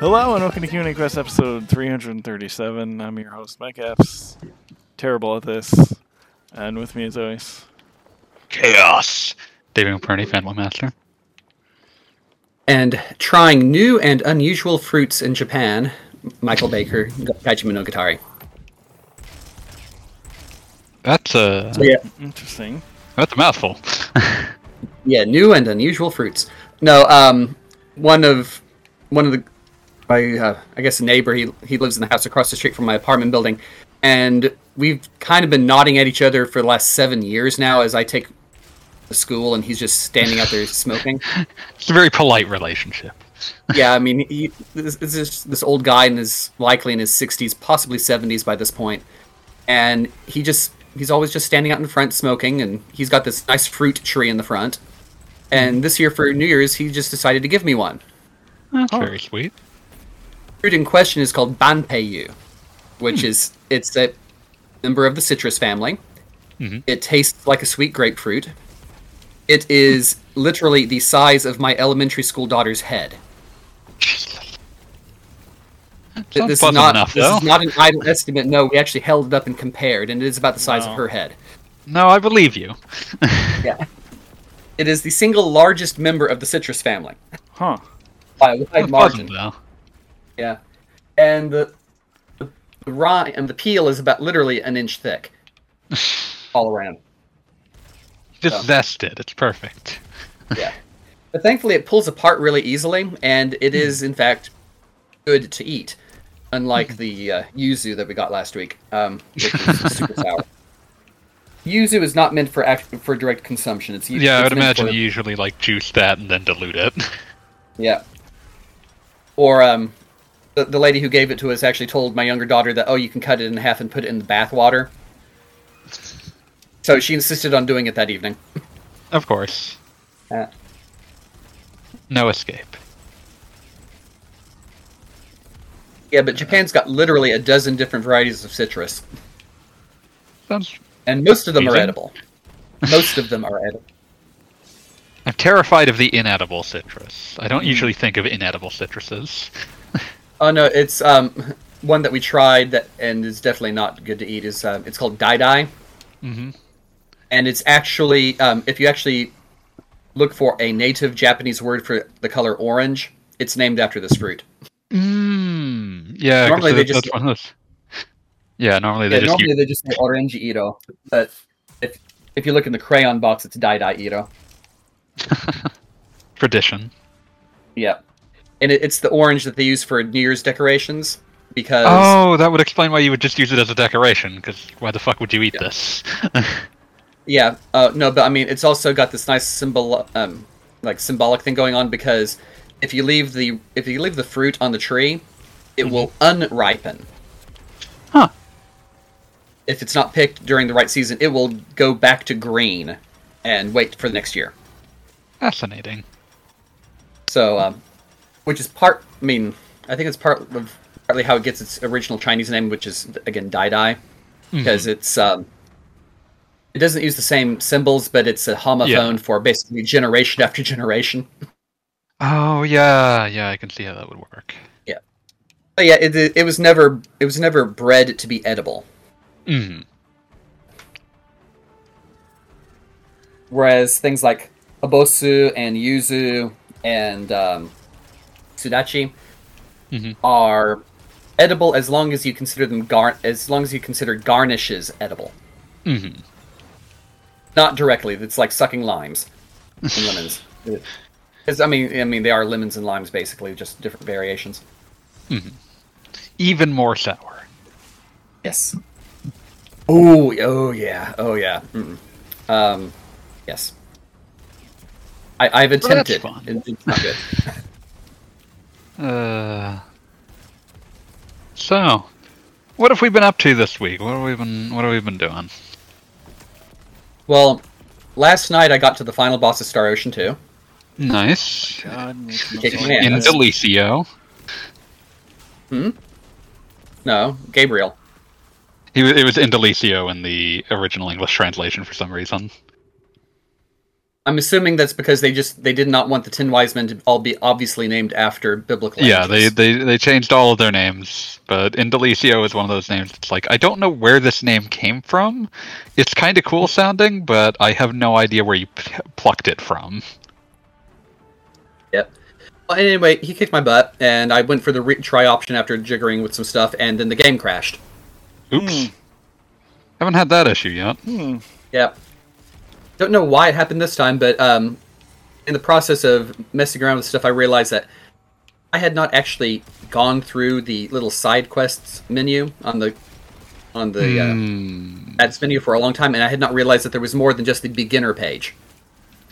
Hello and welcome to Q&A Quest episode 337. I'm your host, Mike Epps. Terrible at this. And with me as always. Chaos. David McPerney, Fanboy Master. And trying new and unusual fruits in Japan, Michael Baker, Gaijin Monogatari. That's a So yeah, Interesting. that's a mouthful. yeah, new and unusual fruits. No, um, one of one of the my uh, I guess a neighbor. He he lives in the house across the street from my apartment building, and we've kind of been nodding at each other for the last seven years now. As I take to school, and he's just standing out there smoking. it's a very polite relationship. yeah, I mean, he, this, this is this old guy in his likely in his sixties, possibly seventies by this point, and he just he's always just standing out in front smoking, and he's got this nice fruit tree in the front. And this year for New Year's, he just decided to give me one. That's Oh. very sweet. Fruit in question is called Banpeiyu, which is it's a member of the citrus family. Mhm. It tastes like a sweet grapefruit. It is literally the size of my elementary school daughter's head. This is not enough, this though. is not an idle estimate. No, we actually held it up and compared, and it is about the size Wow. of her head. No, I believe you. Yeah, it is the single largest member of the citrus family Huh. by a wide margin. though. Yeah, and the the, the rind and the peel is about literally an inch thick, all around. Just So. zest it. It's perfect. Yeah, but thankfully it pulls apart really easily, and it is in fact good to eat, unlike the uh, yuzu that we got last week, um, which is super sour. Yuzu is not meant for act- for direct consumption. It's Yeah, I would imagine for- you usually like juice that and then dilute it. Yeah. Or um, the, the lady who gave it to us actually told my younger daughter that oh you can cut it in half and put it in the bath water. So she insisted on doing it that evening. of course. Uh, No escape. yeah, but Japan's got literally a dozen different varieties of citrus, Sounds. and most of them are edible. Most of them are edible. I'm terrified of the inedible citrus. I Hmm. don't usually think of inedible citruses. Oh no, it's um one that we tried that and is definitely not good to eat. Is um, it's called dai dai, hmm and it's actually um, if you actually look for a native Japanese word for the color orange, it's named after this fruit. Mm, yeah, Normally they just- that's one of those. Yeah, normally they Yeah, just normally use they just say orange iro, but if if you look in the crayon box, it's dai dai iro. tradition. Yeah, and it, it's the orange that they use for New Year's decorations because Oh, that would explain why you would just use it as a decoration. Because why the fuck would you eat this? yeah, uh, no, but I mean it's also got this nice symbol, um, like symbolic thing going on because if you leave the if you leave the fruit on the tree, it will unripen. Huh. If it's not picked during the right season, it will go back to green and wait for the next year. Fascinating. So, um, which is part. I mean, I think it's part of partly how it gets its original Chinese name, which is again Dai Dai, because it's um, it doesn't use the same symbols, but it's a homophone for basically generation after generation. Oh yeah, yeah, I can see how that would work. Yeah, but yeah, it, it was never it was never bred to be edible. Mm. Whereas things like kabosu and yuzu and um, sudachi Mhm. are edible as long as you consider them gar as long as you consider garnishes edible. hmm Not directly. It's like sucking limes and lemons. I mean, I mean, they are lemons and limes basically, just different variations. Even more sour. Yes. Oh, oh yeah, oh yeah. Mm. Um, yes. I, I've Well, that's attempted. fun. It- it's not good. Uh. So, what have we been up to this week? What have we been What have we been doing? Well, last night I got to the final boss of Star Ocean 2. Nice. God, makes me Kick so my ass. In Delicio. Hmm. No, Gabriel. He was, it was Indalecio in the original English translation for some reason. I'm assuming that's because they just they did not want the Ten Wise Men to all be obviously named after biblical. Yeah, they, they they changed all of their names, but Indalecio is one of those names. It's like I don't know where this name came from. It's kind of cool sounding, but I have no idea where you p- plucked it from. Yep. Well, anyway, he kicked my butt, and I went for the retry option after jiggering with some stuff, and then the game crashed. Oops. Haven't had that issue yet. Hmm. Yep. Don't know why it happened this time, but um, in the process of messing around with stuff, I realized that I had not actually gone through the little side quests menu on the on the uh, Hmm. ads menu for a long time, and I had not realized that there was more than just the beginner page.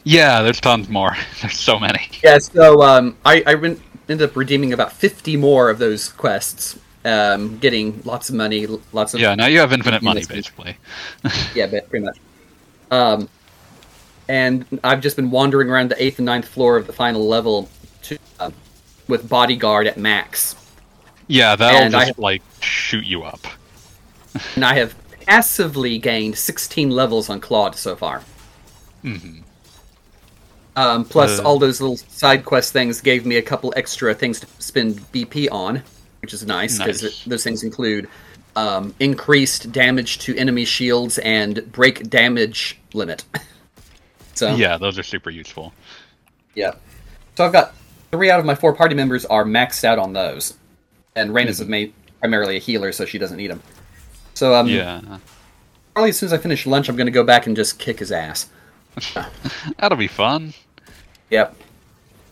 Yeah, there's tons more. There's so many. Yeah, so um, I, I went, ended up redeeming about 50 more of those quests, um, getting lots of money, lots of Yeah, now you have infinite money, basically. yeah, but pretty much. Um, and I've just been wandering around the eighth and ninth floor of the final level to, uh, with bodyguard at max, Yeah, that'll And just like shoot you up. and I have passively gained 16 levels on Claude so far. hmm Um, plus, Uh. all those little side quest things gave me a couple extra things to spend BP on, which is nice because Nice. those things include um, increased damage to enemy shields and break damage limit. so Yeah, those are super useful. yeah. So I've got three out of my four party members are maxed out on those, and Rena's Mhm. made primarily a healer, so she doesn't need them. So um, Yeah, probably as soon as I finish lunch, I'm going to go back and just kick his ass. that'll be fun. Yep.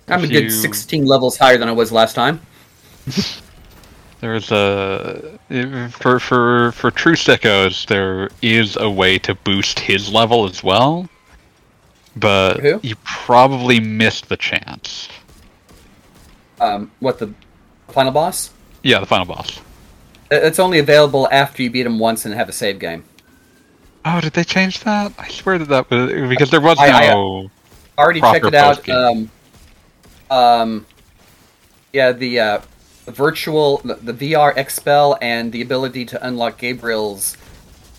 I'm a good you- 16 levels higher than I was last time. There's a for for for true sickos. There is a way to boost his level as well, but Who? you probably missed the chance. Um, what the final boss? Yeah, the final boss. Uh, It's only available after you beat him once and have a save game. Oh, did they change that? I swear that that was because there was I- I- no. Already checked it out. Um, um, yeah, the uh, virtual, the, the VR expel, and the ability to unlock Gabriel's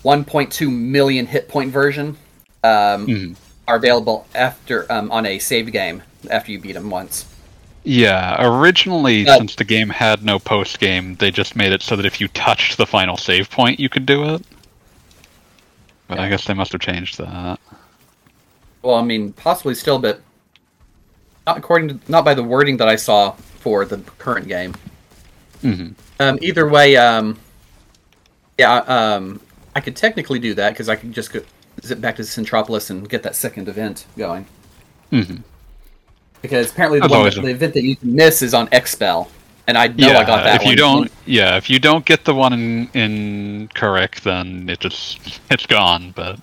1.2 million hit point version um, Mhm. Are available after um, on a save game after you beat them once. Yeah, originally, since the game had no post game, they just made it so that if you touched the final save point, you could do it. But I guess they must have changed that. Well, I mean, possibly still, but not according to not by the wording that I saw for the current game. hmm Um, either way, um, yeah, um, I could technically do that because I could just go, zip back to Centropolis and get that second event going. hmm Because apparently the, one always that, a- the event that you can miss is on Expel, and I know yeah, I got that if you one. don't, yeah, if you don't get the one in, in correct, then it just it's gone. But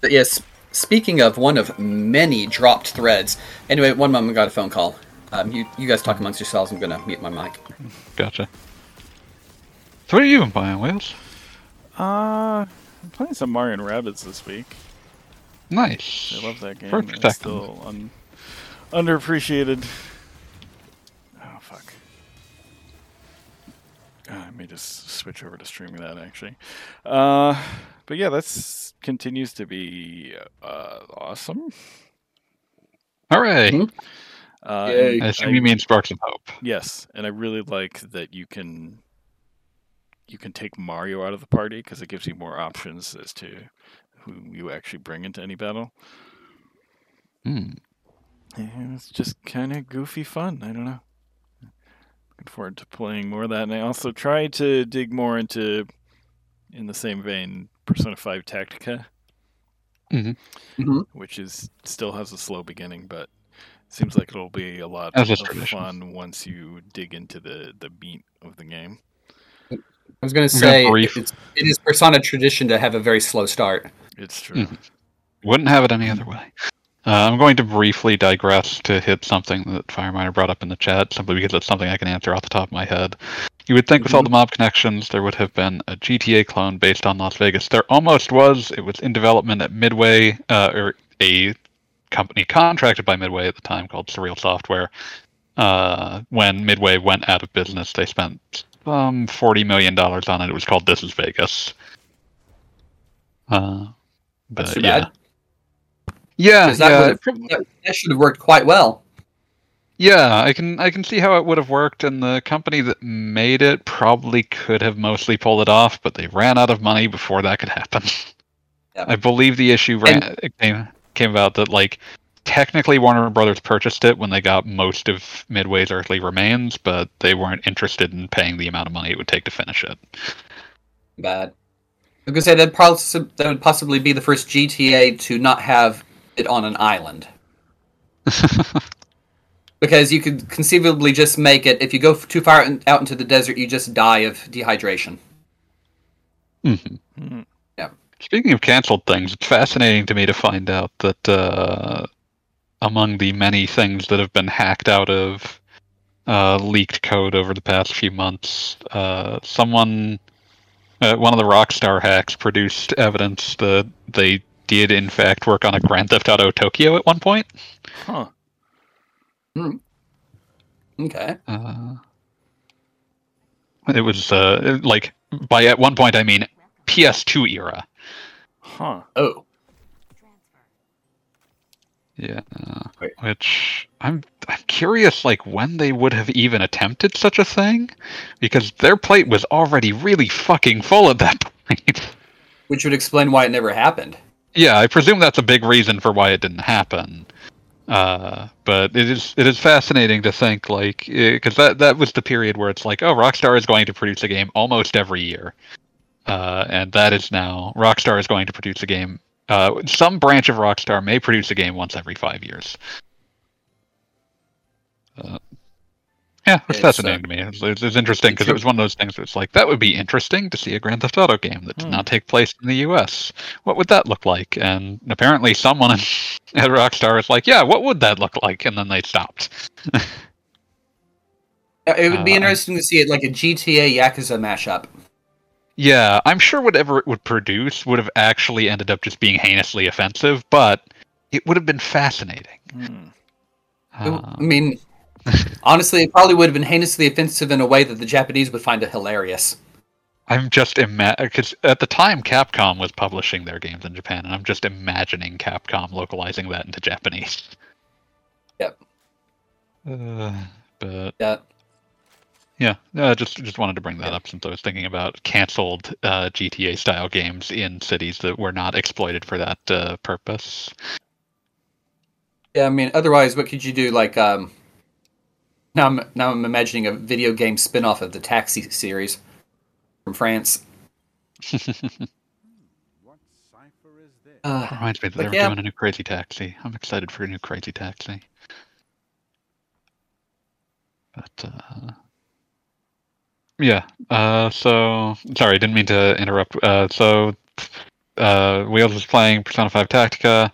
But yes, speaking of one of many dropped threads. Anyway, one moment, I got a phone call. Um, you you guys talk amongst yourselves. I'm gonna mute my mic. gotcha. So what are you been buying, Wales? Uh, I'm playing some Mario and Rabbids this week. Nice. I love that game. First It's second? still un- underappreciated. Oh fuck. Uh, I may just switch over to streaming that actually. Uh, but yeah, that's continues to be uh, awesome. Hooray! Mhm. Uh, Yay. and I assume you mean Sparks of Hope. Yes, and I really like that you can you can take Mario out of the party because it gives you more options as to who you actually bring into any battle. Hmm. And it's just kind of goofy fun. I don't know. Looking forward to playing more of that, and I also try to dig more into, in the same vein, Persona Five Tactica, Mhm. which is still has a slow beginning, but seems like it'll be a lot As of fun once you dig into the the beat of the game. I was gonna say brief- it's, it is Persona tradition to have a very slow start. It's true. Mhm. Wouldn't have it any other way. Uh, I'm going to briefly digress to hit something that Fireminer brought up in the chat, simply because it's something I can answer off the top of my head. You would think with all the mob connections, there would have been a GTA clone based on Las Vegas. There almost was. It was in development at Midway, uh, or a company contracted by Midway at the time called Surreal Software. Uh, when Midway went out of business, they spent um, $40 million on it. It was called This is Vegas. Uh, but That's too yeah. bad. Yeah, that yeah, would've- That, that should have worked quite well. yeah. I can I can see how it would have worked, and the company that made it probably could have mostly pulled it off, but they ran out of money before that could happen. Yeah. I believe the issue ran, it came came about that like technically Warner Brothers purchased it when they got most of Midway's Earthly Remains, but they weren't interested in paying the amount of money it would take to finish it. Bad. I was gonna say that probably that would possibly be the first GTA to not have it on an island. Because you could conceivably just make it if you go too far out into the desert, you just die of dehydration. Mhm. Mhm. Speaking of canceled things, it's fascinating to me to find out that uh, among the many things that have been hacked out of uh, leaked code over the past few months, uh, someone, uh, one of the Rockstar hacks, produced evidence that they did in fact work on a Grand Theft Auto Tokyo at one point. Huh. Hmm. Okay. Uh, it was uh, like by at one point I mean PS2 era. Huh. Oh. Yeah, Wait. which I'm I'm curious, like when they would have even attempted such a thing, because their plate was already really fucking full at that point. Which would explain why it never happened. yeah, I presume that's a big reason for why it didn't happen. Uh, but it is it is fascinating to think like because that that was the period where it's like oh Rockstar is going to produce a game almost every year, uh, and that is now Rockstar is going to produce a game. Uh, some branch of Rockstar may produce a game once every five years. Uh, yeah, it's It's, fascinating uh, to me. It's, it's, it's interesting because it was one of those things. Where it's like that would be interesting to see a Grand Theft Auto game that did Hmm. not take place in the U.S. What would that look like? And apparently, someone at Rockstar is like, "Yeah, what would that look like?" And then they stopped. It would be Uh, interesting to see it like a GTA Yakuza mashup. Yeah, I'm sure whatever it would produce would have actually ended up just being heinously offensive, but it would have been fascinating. Hmm. Uh, I mean, honestly, it probably would have been heinously offensive in a way that the Japanese would find it hilarious. I'm just imagining because at the time Capcom was publishing their games in Japan, and I'm just imagining Capcom localizing that into Japanese. Yep. Uh, but Yeah. Yeah, uh, just just wanted to bring that up since I was thinking about canceled uh, GTA style games in cities that were not exploited for that uh, purpose. Yeah, I mean, otherwise, what could you do? Like, um, now I'm now I'm imagining a video game spin-off of the Taxi series from France. What cipher is this? Uh, Reminds me that they're yeah. doing a new Crazy Taxi. I'm excited for a new Crazy Taxi. But uh, yeah. Uh, so sorry, I didn't mean to interrupt. Uh, so uh, Wheels was playing Persona 5 Tactica,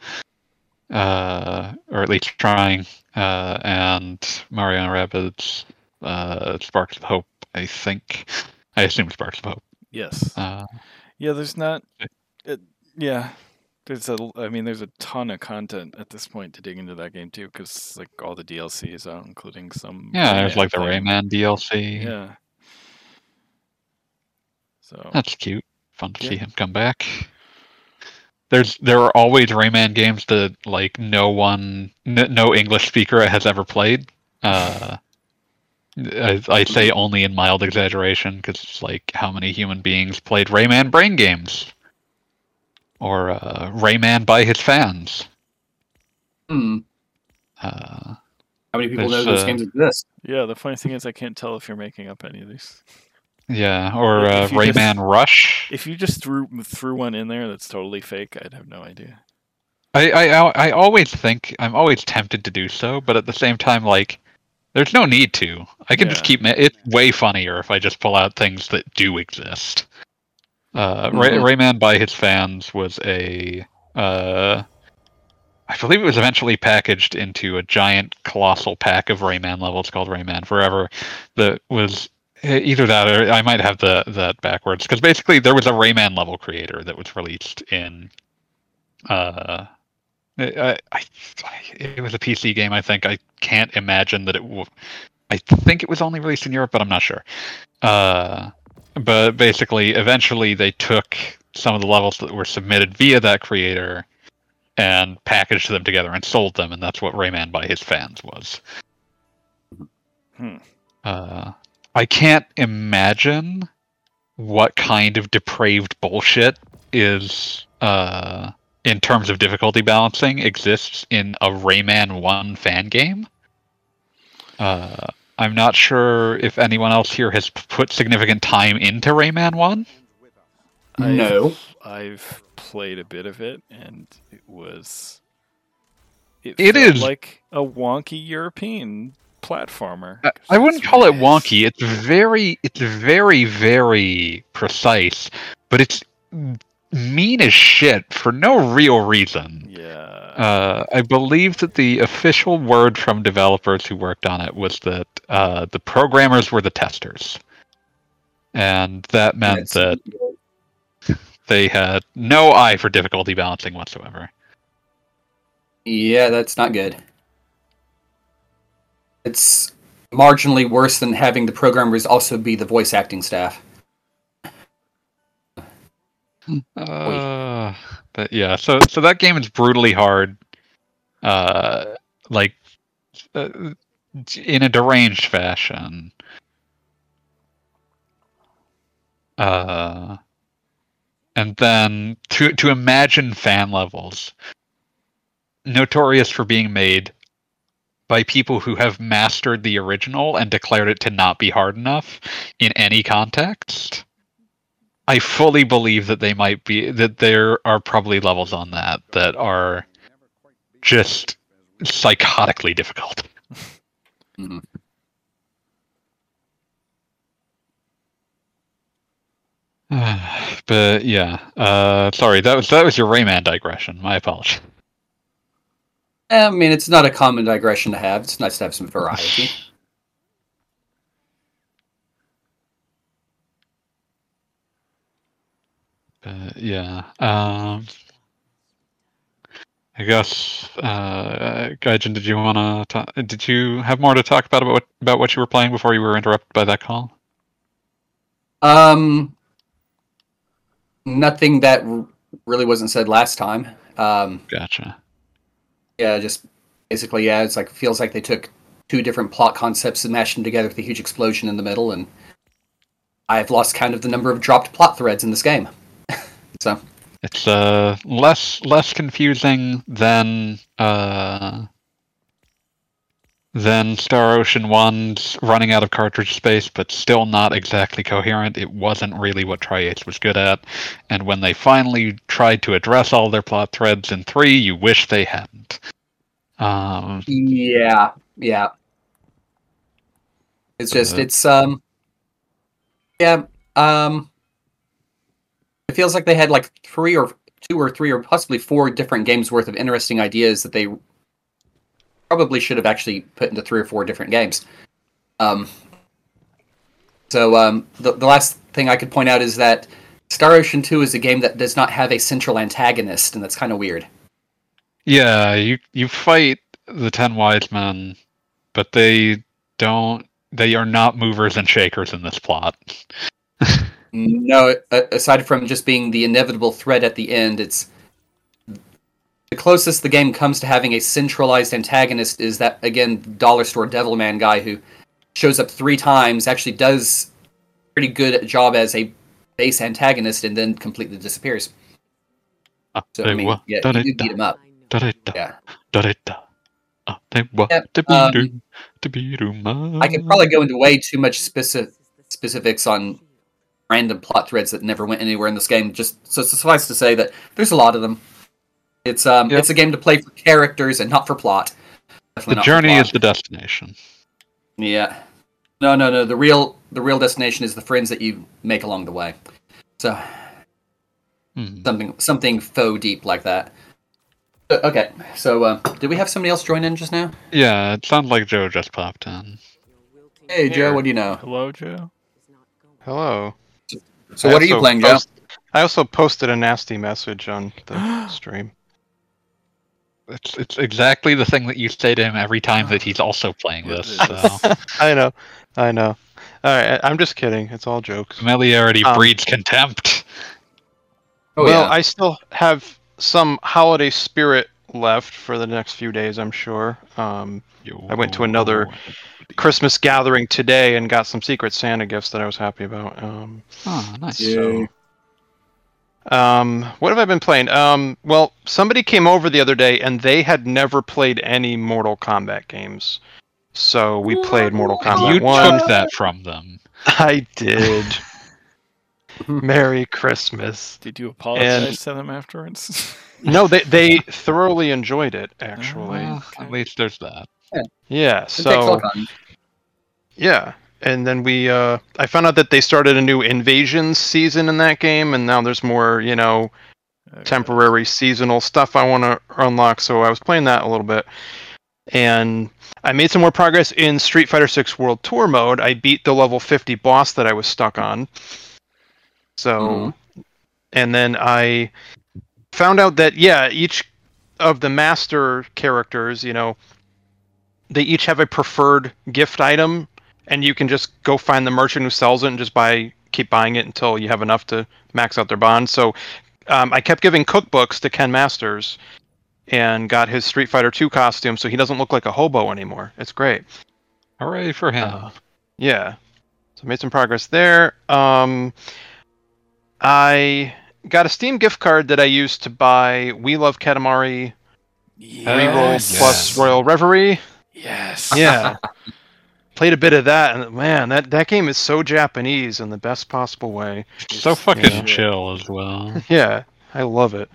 uh, or at least trying, uh, and Mario and Rabbids uh, Sparks of Hope. I think. I assume Sparks of Hope. Yes. Uh, Yeah, there's not. It, yeah, there's a. I mean, there's a ton of content at this point to dig into that game too, because like all the DLC is out, including some. yeah, there's like the thing. Rayman DLC. Yeah. So That's cute. Fun to Yeah. see him come back. There's there are always Rayman games that like no one, n- no English speaker has ever played. Uh, I, I say only in mild exaggeration because it's like how many human beings played Rayman brain games, or uh, Rayman by his fans. hmm. Uh, How many people know those uh, games exist? yeah, the funny thing is, I can't tell if you're making up any of these. Yeah, or uh, you just- Rayman Rush. If you just threw threw one in there that's totally fake, I'd have no idea. I, I I always think I'm always tempted to do so, but at the same time, like, there's no need to. I can just keep. It's way funnier if I just pull out things that do exist. Uh, Ray, Mhm. Rayman by his fans was a. Uh, I believe it was eventually packaged into a giant, colossal pack of Rayman levels called Rayman Forever. That was either that or I might have the that backwards because basically there was a Rayman level creator that was released in. Uh, I, I, it was a PC game. I think I can't imagine that it. W- I think it was only released in Europe, but I'm not sure. Uh, but basically, eventually they took some of the levels that were submitted via that creator and packaged them together and sold them, and that's what Rayman by his fans was. Hmm. Uh, I can't imagine what kind of depraved bullshit is uh, in terms of difficulty balancing exists in a Rayman 1 fan game. Uh, I'm not sure if anyone else here has put significant time into Rayman 1. I've- No. I've played a bit of it, and it was. It, It felt is- like a wonky European platformer. I- I wouldn't call it wonky. It's very, it's very, very precise, but it's mean as shit for no real reason. Yeah. Uh, I believe that the official word from developers who worked on it was that uh, the programmers were the testers, and that meant That's- that they had no eye for difficulty balancing whatsoever. Yeah, that's not good. It's marginally worse than having the programmers also be the voice acting staff. Uh, but yeah, so so that game is brutally hard. Uh, like uh, in a deranged fashion. Uh, and then to to imagine fan levels, notorious for being made by people who have mastered the original and declared it to not be hard enough in any context. I fully believe that they might be that there are probably levels on that that are just psychotically difficult. Mhm. but yeah, uh, sorry that was that was your Rayman digression. My apologies. I mean, it's not a common digression to have. It's nice to have some variety. But yeah, um, I guess uh, Gaijin, did you want to? Did you have more to talk about about what, about what you were playing before you were interrupted by that call? Um, nothing that r- really wasn't said last time. Um, Gotcha. Yeah, just basically, yeah, it's like feels like they took two different plot concepts and mashed them together with a huge explosion in the middle, and I've lost count of the number of dropped plot threads in this game. so It's uh less less confusing than uh than Star Ocean One's running out of cartridge space, but still not exactly coherent. It wasn't really what Tri-Ace was good at, and when they finally tried to address all their plot threads in three, you wish they hadn't. Um, yeah, yeah. It's just Uh, it's um yeah um it feels like they had like three or two or three or possibly four different games worth of interesting ideas that they probably should have actually put into three or four different games. Um so um the, the last thing I could point out is that Star Ocean 2 is a game that does not have a central antagonist and that's kind of weird. yeah, you you fight the Ten Wise Men, but they don't. They are not movers and shakers in this plot. No, aside from just being the inevitable threat at the end, it's the closest the game comes to having a centralized antagonist is that again dollar store devilman guy who shows up three times, actually does pretty good job as a base antagonist, and then completely disappears. Ah, So I mean, yeah, you do beat him up. Yeah. Ah, they wa- Yep, um, I could probably go into way too much specific specifics on random plot threads that never went anywhere in this game. Just so suffice to say that there's a lot of them. It's um, Yep. it's a game to play for characters and not for plot. Definitely The not journey plot. is the destination. yeah. No, no, no. The real the real destination is the friends that you make along the way. So Hmm. something something faux deep like that. Uh, okay, so uh, did we have somebody else join in just now? Yeah, it sounds like Joe just popped in. Hey, Joe, what do you know? Hello, Joe. Hello. So I what are you also playing, Joe? I also posted a nasty message on the stream. It's it's exactly the thing that you say to him every time that he's also playing this. So I know, I know. All right, I'm just kidding. It's all jokes. familiarity Um, breeds contempt. Oh well, yeah. I still have some holiday spirit left for the next few days. I'm sure. Um, I went to another Christmas gathering today and got some Secret Santa gifts that I was happy about. Um, Oh, nice. Yeah. Um, what have I been playing? Um, well, somebody came over the other day and they had never played any Mortal Kombat games. So we played Mortal Kombat You 1. took that from them. I did. Merry Christmas. Did you apologize And- to them afterwards? No, they they thoroughly enjoyed it actually. Well, at least there's that. Yeah, It takes so yeah, and then we uh I found out that they started a new invasion season in that game and now there's more, you know, Okay. temporary seasonal stuff I want to unlock, so I was playing that a little bit. And I made some more progress in Street Fighter 6 World Tour mode. I beat the level 50 boss that I was stuck on. So and then I found out that yeah, each of the master characters, you know, they each have a preferred gift item and you can just go find the merchant who sells it and just buy keep buying it until you have enough to max out their bond. So um, I kept giving cookbooks to Ken Masters and got his Street Fighter 2 costume so he doesn't look like a hobo anymore. It's great. Hooray for him. Uh, yeah. So made some progress there. Um, I got a Steam gift card that I used to buy We Love Katamari Reroll Yes. plus Royal Reverie. Yes. Yeah. Played a bit of that, and man, that, that game is so Japanese in the best possible way. so fucking Yeah. chill as well. Yeah, I love it.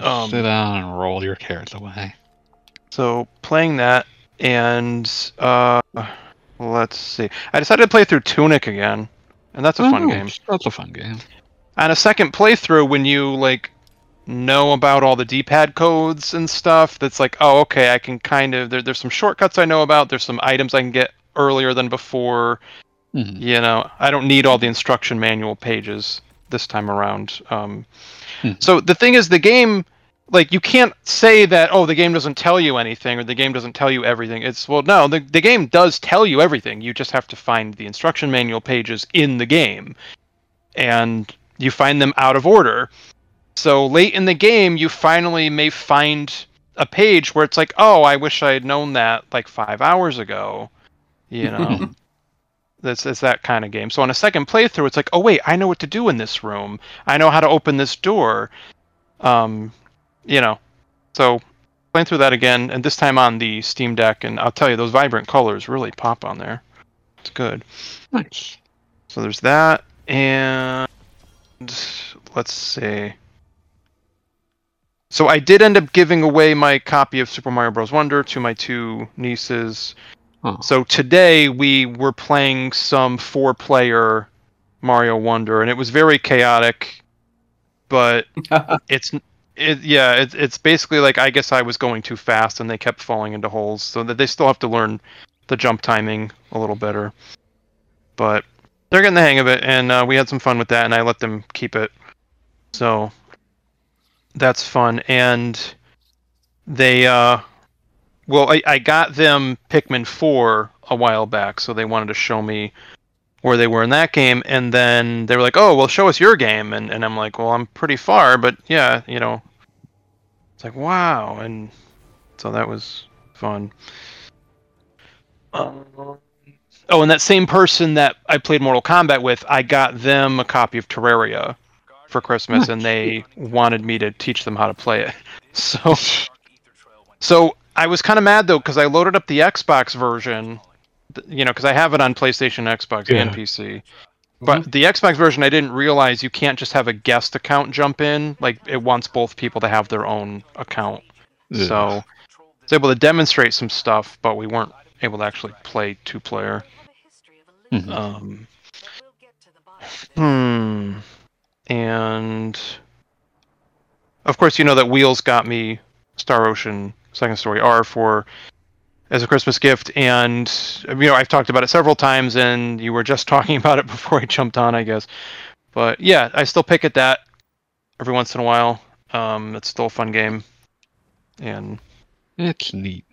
Um, Sit down and roll your cares away. So playing that, and uh, let's see. I decided to play through Tunic again, and that's a fun Oh, game. That's a fun game. On a second playthrough, when you like know about all the D-pad codes and stuff, that's like, oh, okay, I can kind of there, there's some shortcuts I know about. There's some items I can get earlier than before. Mhm. You know, I don't need all the instruction manual pages this time around. Um, Hmm. So the thing is, the game, like, you can't say that, oh, the game doesn't tell you anything or the game doesn't tell you everything. It's, well, no, the, the game does tell you everything. You just have to find the instruction manual pages in the game. And you find them out of order. So late in the game, you finally may find a page where it's like, oh, I wish I had known that like five hours ago. You know? That's it's that kind of game. So on a second playthrough, it's like, oh wait, I know what to do in this room. I know how to open this door. Um, you know, so playing through that again, and this time on the Steam Deck, and I'll tell you, those vibrant colors really pop on there. It's good. Nice. So there's that, and let's see. So I did end up giving away my copy of Super Mario Bros. Wonder to my two nieces. So today we were playing some four-player Mario Wonder, and it was very chaotic. But it's it yeah, it's it's basically like I guess I was going too fast, and they kept falling into holes, so that they still have to learn the jump timing a little better. But they're getting the hang of it, and uh, we had some fun with that, and I let them keep it. So that's fun, and they uh, well, I, I got them Pikmin 4 a while back, so they wanted to show me where they were in that game, and then they were like, "Oh, well, show us your game," and and I'm like, "Well, I'm pretty far, but yeah, you know." It's like, wow, and so that was fun. Um, oh, and that same person that I played Mortal Kombat with, I got them a copy of Terraria for Christmas, and they wanted me to teach them how to play it. So, so I was kind of mad though because I loaded up the Xbox version, you know, because I have it on PlayStation, Xbox, and Yeah. PC. But the Xbox version, I didn't realize you can't just have a guest account jump in. Like it wants both people to have their own account. Ugh. So I was able to demonstrate some stuff, but we weren't able to actually play two player. Mhm. Um, hmm. And of course, you know that Wheels got me Star Ocean Second Story R for as a Christmas gift, and you know I've talked about it several times, and you were just talking about it before I jumped on, I guess. But yeah, I still pick at that every once in a while. Um, it's still a fun game, and It's neat.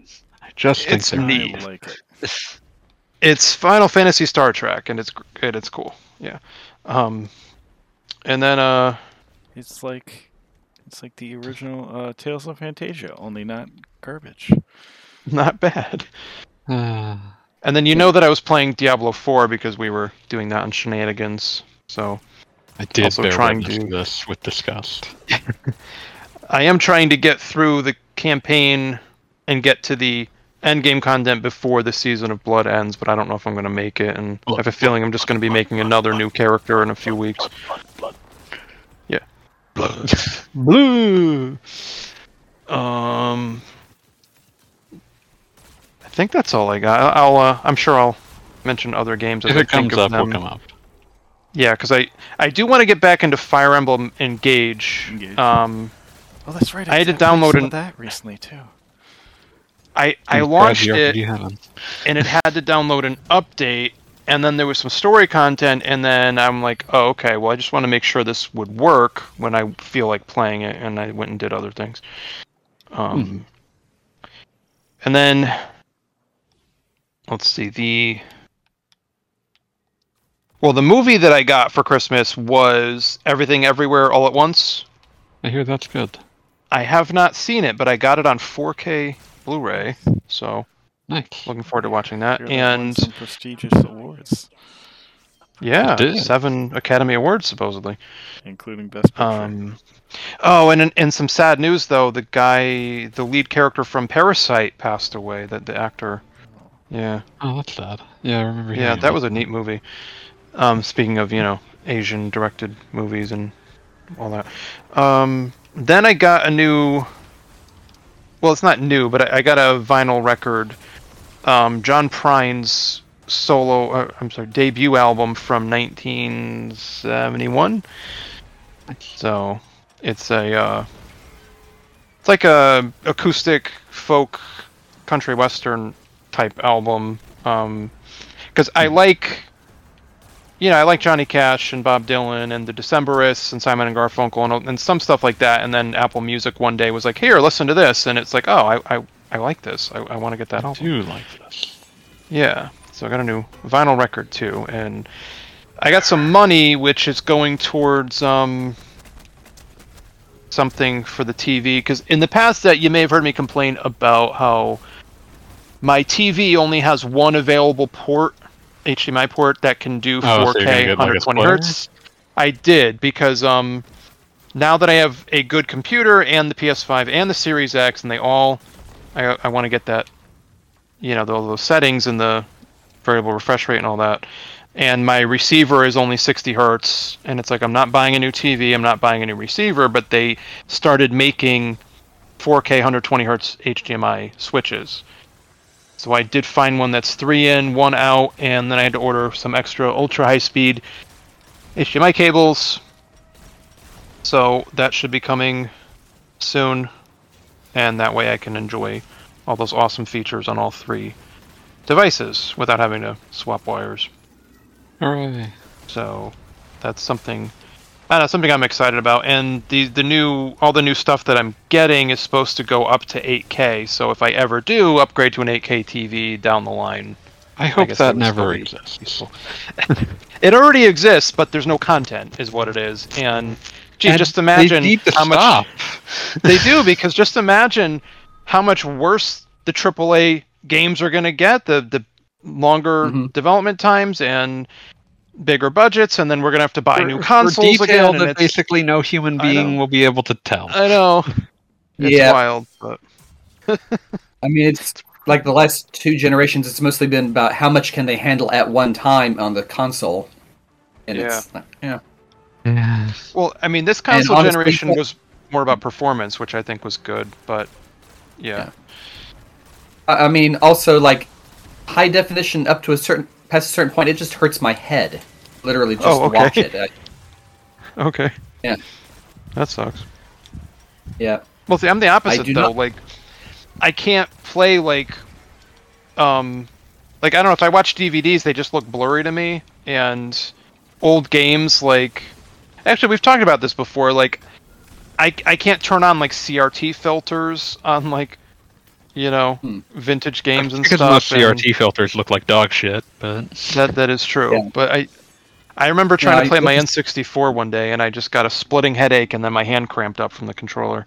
I just think It's they're neat. I like it. it's Final Fantasy Star Trek, and it's good. It's cool. Yeah. Um, and then uh, It's like It's like the original uh, Tales of Phantasia, only not garbage. Not bad. Uh, And then you know that I was playing Diablo 4 because we were doing that on Shenanigans. So I did Also bear trying to- to this with disgust. I am trying to get through the campaign and get to the end game content before the season of Blood ends, but I don't know if I'm going to make it. And I have a feeling I'm just going to be making another new character in a few weeks. Yeah. Blood. Blue. Um, I think that's all I got. I- I'll. Uh, I'm sure I'll mention other games as If I it think comes of up, them. will come up. Yeah, because I I do want to get back into Fire Emblem Engage. Engage. Um, Oh, that's right. I had to played download some an- that recently too. I I I'm glad launched the it RPG heaven. and it had to download an update, and then there was some story content, and then I'm like, oh okay, well I just want to make sure this would work when I feel like playing it, and I went and did other things. Um, and then let's see the. Well, the movie that I got for Christmas was Everything Everywhere All at Once. I hear that's good. I have not seen it, but I got it on 4K Blu-ray, so Nice. looking forward to watching that. Hear that And some prestigious awards, yeah, seven Academy Awards supposedly. including Best Picture. Um, oh, and and some sad news though. The guy, the lead character from Parasite, passed away. That the actor. Yeah, Oh, that's sad. Yeah, I remember. yeah, hearing that was a neat movie. Um, speaking of you know Asian directed movies and all that. Um, then I got a new. Well, it's not new, but I, I got a vinyl record. Um, John Prine's solo, uh, I'm sorry, debut album from 1971. So it's a, uh, it's like a acoustic folk country western type album. Um, because I like, you know, I like Johnny Cash and Bob Dylan and the Decemberists and Simon and Garfunkel and, and some stuff like that. And then Apple Music one day was like, here, listen to this, and it's like, oh, I I, I like this. I, I want to get that I album. do like this. Yeah. So I got a new vinyl record too, and I got some money which is going towards um something for the TV because in the past that you may have heard me complain about how my TV only has one available port, HDMI port that can do 4K Oh, so you're gonna get, like, a 120 splitter? hertz. I did because um now that I have a good computer and the PS5 and the Series X and they all I I want to get that you know all those settings and the variable refresh rate and all that. And my receiver is only 60 hertz and it's like i'm not buying a new tv i'm not buying a new receiver but they started making 4k 120 hertz hdmi switches. So i did find one that's three in one out and then i had to order some extra ultra high speed hdmi cables. So that should be coming soon and that way i can enjoy all those awesome features on all three devices without having to swap wires. Hooray. So that's something I know, something I'm excited about. And the the new all the new stuff that I'm getting is supposed to go up to 8K. So if I ever do upgrade to an 8K TV down the line, I hope guess that that would still never exists. it already exists, but there's no content, is what it is. And gee, And just imagine they need to how much they do because just imagine how much worse the AAA games are going to get. The the longer Mhm. development times and bigger budgets, and then we're going to have to buy For- new for consoles detail again. That it's, basically no human being will be able to tell. I know it's Yeah. wild, but I mean, it's like the last two generations. It's mostly been about how much can they handle at one time on the console, and it's yeah. Yeah. well, I mean, this console honestly, generation was more about performance, which I think was good. But yeah, Yeah. I I mean, also like high definition up to a certain past a certain point, it just hurts my head. Literally, just Oh, okay. watch it. I, okay, Yeah. that sucks. yeah. Well, see, I'm the opposite though. not- Like, I can't play like, um, like I don't know if I watch DVDs, they just look blurry to me. And old games, like, actually, we've talked about this before. Like, I I can't turn on like CRT filters on like, you know, Hmm. vintage games and because stuff. most and CRT filters look like dog shit, but That that is true. Yeah. But I, I remember trying Yeah, to play I- my N64 one day, and I just got a splitting headache, and then my hand cramped up from the controller.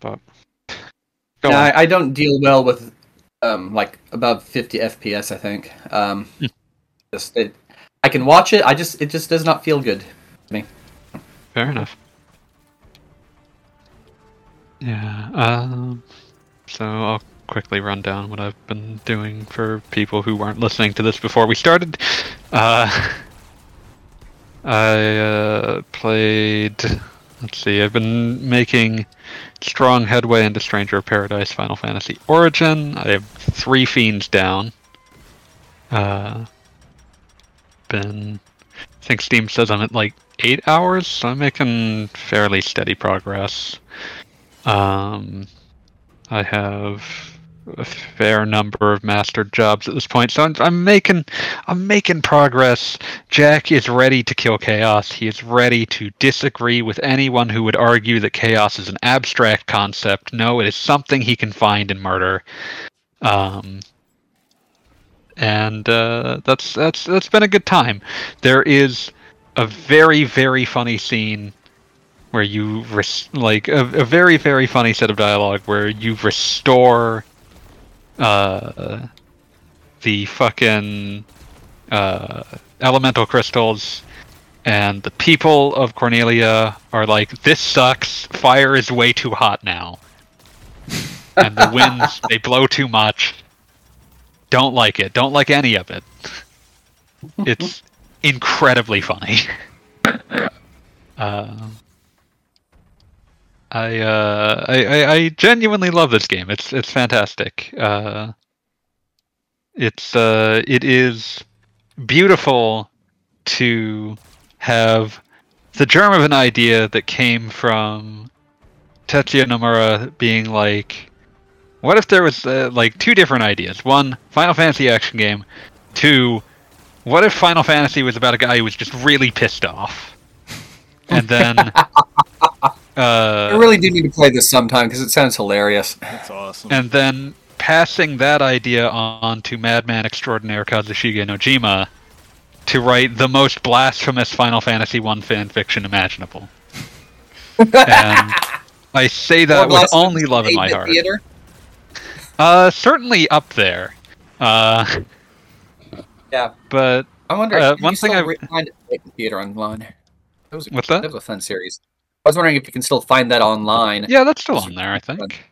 But go Yeah, on. I, I don't deal well with um like above 50 FPS. I think. Um, just it, I can watch it. I just it just does not feel good. to me. Fair enough. Yeah. Um, so I'll quickly run down what I've been doing for people who weren't listening to this before we started. Uh, I uh, played. Let's see. I've been making strong headway into Stranger of Paradise Final Fantasy Origin. I have three fiends down. Uh, been. I think Steam says I'm at like eight hours, so I'm making fairly steady progress. Um, I have a fair number of mastered jobs at this point, so I'm, I'm making I'm making progress. Jack is ready to kill chaos. He is ready to disagree with anyone who would argue that chaos is an abstract concept. No, it is something he can find and murder. Um, and uh, that's that's that's been a good time. There is a very very funny scene where you res- like a, a very very funny set of dialogue where you restore uh the fucking uh elemental crystals and the people of Cornelia are like this sucks. Fire is way too hot now. And the winds they blow too much. Don't like it. Don't like any of it. It's incredibly funny um I, uh, I, I I genuinely love this game. It's it's fantastic. Uh, it's uh, it is beautiful to have the germ of an idea that came from Tetsuya Nomura being like, what if there was uh, like two different ideas? One, Final Fantasy action game. Two, what if Final Fantasy was about a guy who was just really pissed off? And then. Uh, I really do need to play this sometime because it sounds hilarious. That's awesome. and then passing that idea on to madman extraordinaire Kazushige Nojima to write the most blasphemous Final Fantasy One fan fiction imaginable. and I say that with only love in my Eight-bit heart. Theater. Uh, certainly up there. Uh, Yeah, but I wonder. Uh, if one thing I- find Theater online. That was, what's that that? was a fun series. I was wondering if you can still find that online. Yeah, that's still on there, I think.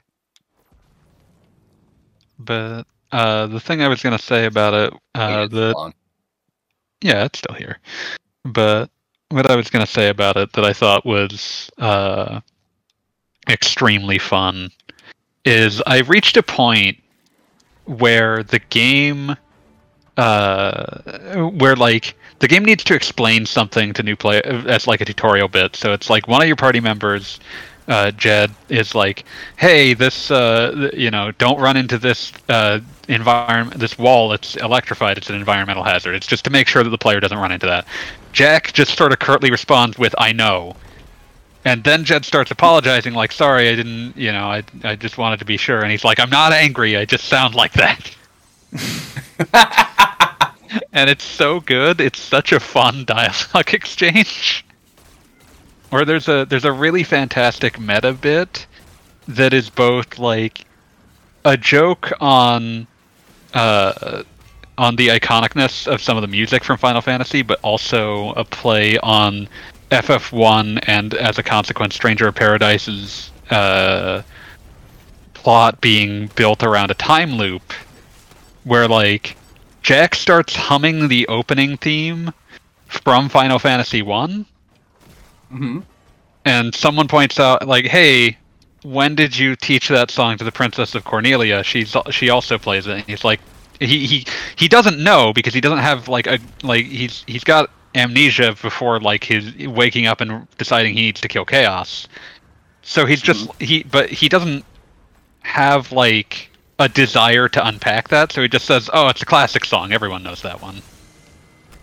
But uh, the thing I was gonna say about it, uh, the. Yeah, it's still here. But what I was going to say about it that I thought was uh, extremely fun is I reached a point where the game, uh, where like the game needs to explain something to new play as like a tutorial bit. So it's like one of your party members. Uh, Jed is like, hey, this, uh, you know, don't run into this uh, environment, this wall. It's electrified. It's an environmental hazard. It's just to make sure that the player doesn't run into that. Jack just sort of curtly responds with, "I know," and then Jed starts apologizing, like, "Sorry, I didn't, you know, I, I just wanted to be sure." And he's like, "I'm not angry. I just sound like that." and it's so good. It's such a fun dialogue exchange. Or there's a there's a really fantastic meta bit that is both like a joke on uh on the iconicness of some of the music from Final Fantasy, but also a play on FF1 and as a consequence Stranger of Paradise's uh plot being built around a time loop where like Jack starts humming the opening theme from Final Fantasy 1 hmm and someone points out like hey when did you teach that song to the princess of cornelia? She's she also plays it. And he's like he he he doesn't know because he doesn't have like a like he's he's got amnesia before like his waking up and deciding he needs to kill chaos. So he's just he but he doesn't have like a desire to unpack that so he just says oh it's a classic song. Everyone knows that one.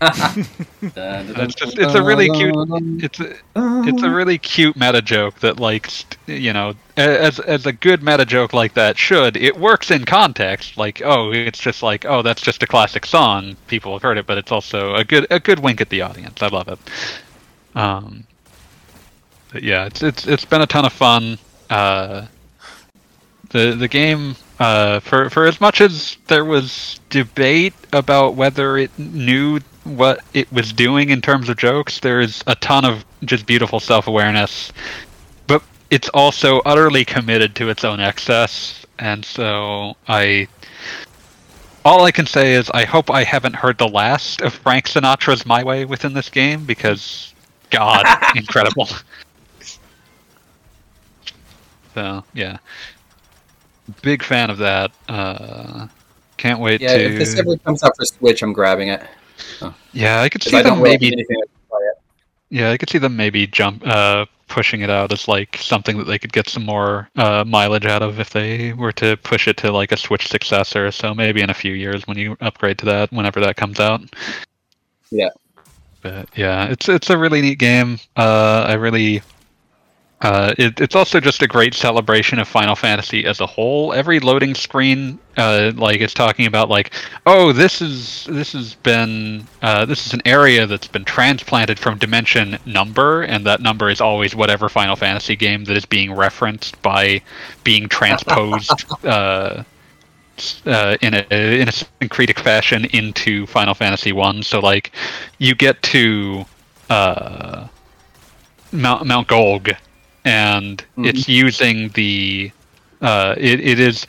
It's just- it's a really cute- It's a, it's a really cute meta joke that like you know as as a good meta joke like that should it works in context like oh it's just like oh that's just a classic song. People have heard it but it's also a good a good wink at the audience. I love it. Um but yeah it's it's it's been a ton of fun. Uh the the game uh for for as much as there was debate about whether it knew what it was doing in terms of jokes there's a ton of just beautiful self-awareness. But it's also utterly committed to its own excess and so i all i can say is i hope i haven't heard the last of frank sinatra's my way within this game because god incredible. So yeah big fan of that uh can't wait Yeah, to if this ever comes out for Switch, I'm grabbing it. yeah i could see I them maybe have anything to play it. Yeah, I could see them maybe jump uh pushing it out as like something that they could get some more uh mileage out of if they were to push it to like a Switch successor. So maybe in a few years when you upgrade to that, whenever that comes out. Yeah. But yeah, it's it's a really neat game. Uh I really uh, it, it's also just a great celebration of Final Fantasy as a whole. Every loading screen, uh, like, is talking about like, oh, this is this has been uh, this is an area that's been transplanted from dimension number, and that number is always whatever Final Fantasy game that is being referenced by being transposed uh, uh, in a in a syncretic fashion into Final Fantasy One. So like, you get to uh, Mount Mount Gulg, and it's using the uh, it, it is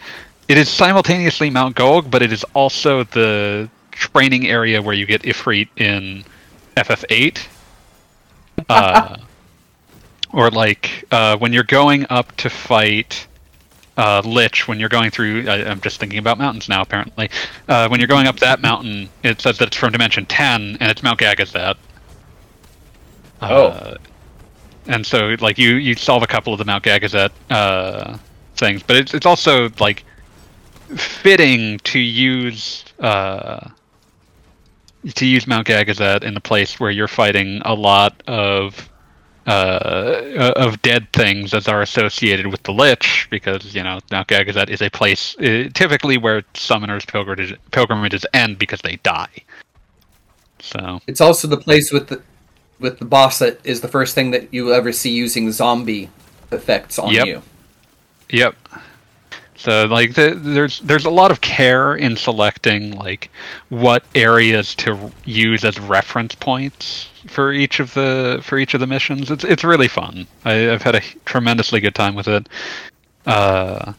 it is simultaneously Mount Gulg, but it is also the training area where you get Ifrit in FF8. Uh, or like uh, when you're going up to fight uh, Lich, when you're going through, I, I'm just thinking about mountains now. Apparently, uh, when you're going up that mountain, it says that it's from Dimension 10, and it's Mount Gagazet. Oh. Uh, and so like you you solve a couple of the Mount Gagazet uh, things, but it's it's also like fitting to use uh, to use Mount Gagazet in a place where you're fighting a lot of uh, of dead things that are associated with the Lich, because you know Mount Gagazet is a place uh, typically where summoners pilgrimage, pilgrimages end because they die. So It's also the place with the with the boss that is the first thing that you ever see using zombie effects on Yep. you. Yep. So like the, there's there's a lot of care in selecting like what areas to use as reference points for each of the for each of the missions. It's it's really fun. I, I've had a tremendously good time with it. Uh,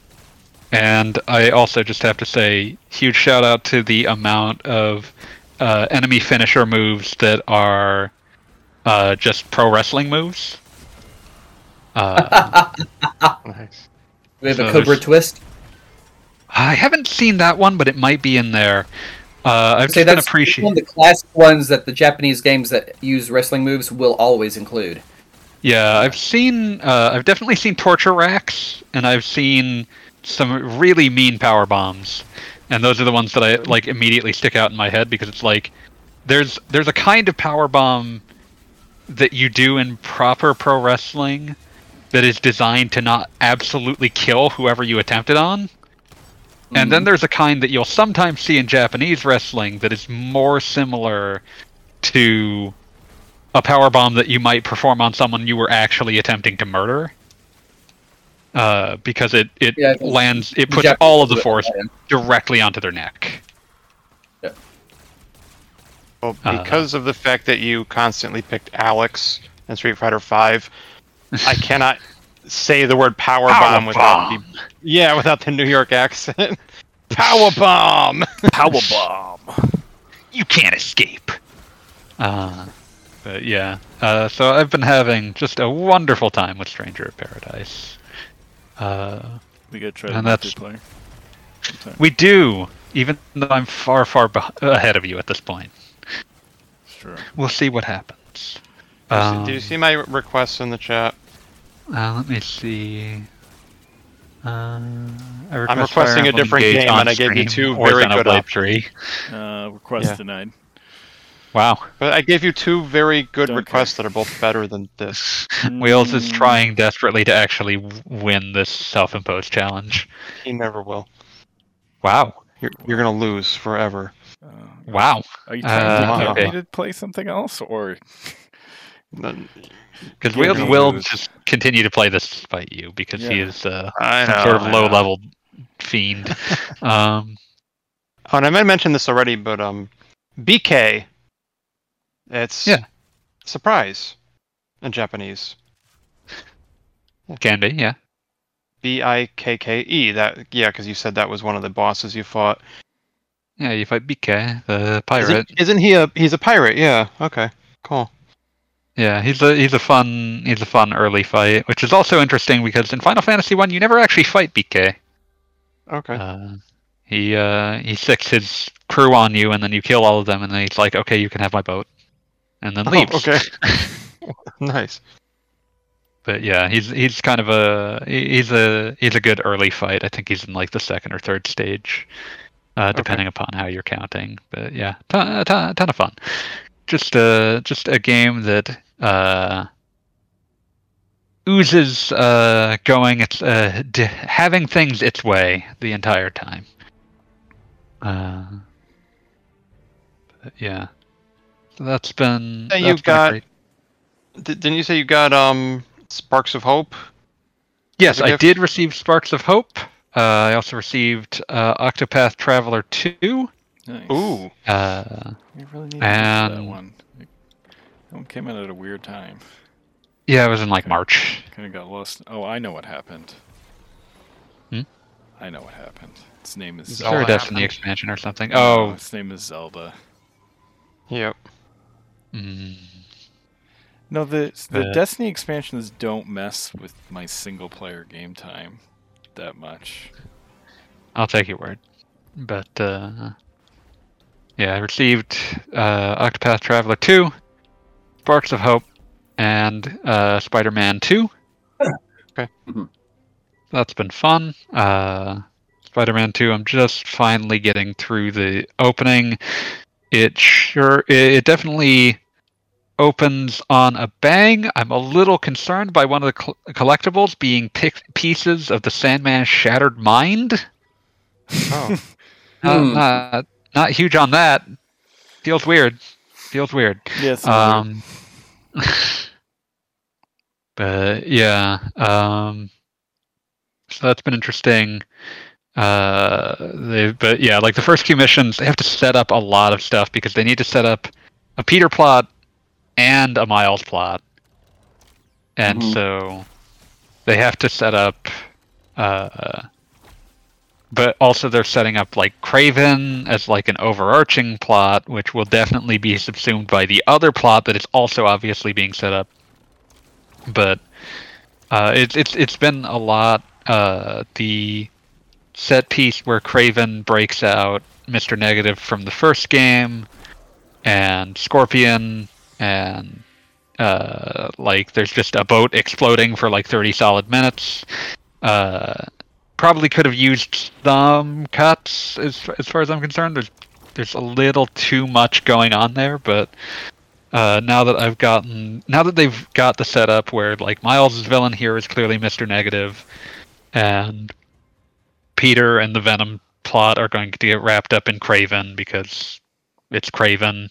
and I also just have to say huge shout out to the amount of uh, enemy finisher moves that are uh, just pro wrestling moves. Uh, Nice. We have So a Cobra twist. I haven't seen that one, but it might be in there. Uh, I've Say just been that's appreciating. one of the classic ones that the Japanese games that use wrestling moves will always include. Yeah, I've seen. Uh, I've definitely seen torture racks, and I've seen some really mean power bombs, and those are the ones that I like immediately stick out in my head because it's like there's there's a kind of power bomb that you do in proper pro wrestling that is designed to not absolutely kill whoever you attempt it on. And then there's a kind that you'll sometimes see in Japanese wrestling that is more similar to a power bomb that you might perform on someone you were actually attempting to murder. Uh, because it it Yeah, lands, it puts Japanese all of the force directly onto their neck. Well, Uh, because of the fact that you constantly picked Alex in Street Fighter Five, I cannot say the word power, bomb without the, yeah without the New York accent. power bomb. Power bomb. You can't escape. Uh, but yeah, uh, so I've been having just a wonderful time with Stranger of Paradise. Uh, We gotta try And that's- multiplayer. sometime. we do, even though I'm far, far beh- ahead of you at this point. Sure. We'll see what happens. Do you Um, see my requests in the chat? Uh, let me see. Uh, I I'm request requesting a different game, on and I gave you two very good op- 3. Uh, request Yeah. denied. Wow. But I gave you two very good Don't requests that are both better than this. Wheels is Mm, trying desperately to actually win this self-imposed challenge. He never will. Wow. You're, you're gonna lose forever. Uh, Wow. are you trying Uh, to get okay. me to play something else, or Because You're will lose. just continue to play this despite you because he is uh, I some know, sort of low-level fiend. um, Oh, and I might mention this already, but um, Bikke. It's Yeah. surprise in Japanese. can be, yeah. B I K K E. That yeah, because you said that was one of the bosses you fought. Yeah, you fight Bikke, the Isn't, pirate. isn't he a he's a pirate? Yeah. Okay. Cool. Yeah, he's a he's a fun he's a fun early fight, which is also interesting because in Final Fantasy One you never actually fight Bikke. Okay. Uh, he uh, he sicks his crew on you, and then you kill all of them, and then he's like, "Okay, you can have my boat," and then Oh, leaves. okay. nice. But yeah, he's he's kind of a he's a he's a good early fight. I think he's in like the second or third stage, uh, depending upon how you're counting. But yeah, ton, ton, ton of fun. Just a just a game that uh, oozes uh, going its uh, d- having things its way the entire time. Uh, yeah, so that's been. That's you've got- great- D- didn't you say you got um Sparks of Hope? Yes, I gift? did receive Sparks of Hope. Uh, I also received uh, Octopath Traveler 2. nice. Ooh. Uh, we really need to that and- one. That one came out at a weird time. yeah, it was in like March. Kind of got lost. Oh, I know what happened. Hmm? I know what happened. Its name is Is Zelda there a Zelda. Destiny expansion or something? No, Oh, its name is Zelda. Yep. mm, No, the the Uh, Destiny expansions don't mess with my single player game time that much. I'll take your word. But uh, yeah, I received uh, Octopath Traveler 2, Sparks of Hope, and uh, Spider Man 2. Okay. Mhm. That's been fun. Uh, Spider Man 2, I'm just finally getting through the opening. It sure, it, it definitely opens on a bang. I'm a little concerned by one of the col- collectibles being pic- pieces of the Sandman's shattered mind. Oh. Not, Hmm. not, not huge on that. Feels weird. Feels weird. Yes. Um, but yeah. Um, so that's been interesting. Uh, they, but yeah, like the first few missions, they have to set up a lot of stuff because they need to set up a Peter plot and a Miles plot, and Mhm. so they have to set up. Uh, but also they're setting up like Kraven as like an overarching plot, which will definitely be subsumed by the other plot that is also obviously being set up. But uh, it's it's it's been a lot. Uh, the set piece where Kraven breaks out Mr. Negative from the first game, and Scorpion, and uh, like there's just a boat exploding for like 30 solid minutes. Uh, probably could have used some cuts as as far as I'm concerned. There's there's a little too much going on there, but uh, now that I've gotten now that they've got the setup where like Miles' villain here is clearly Mr. Negative, and Peter and the Venom plot are going to get wrapped up in Kraven because it's Kraven.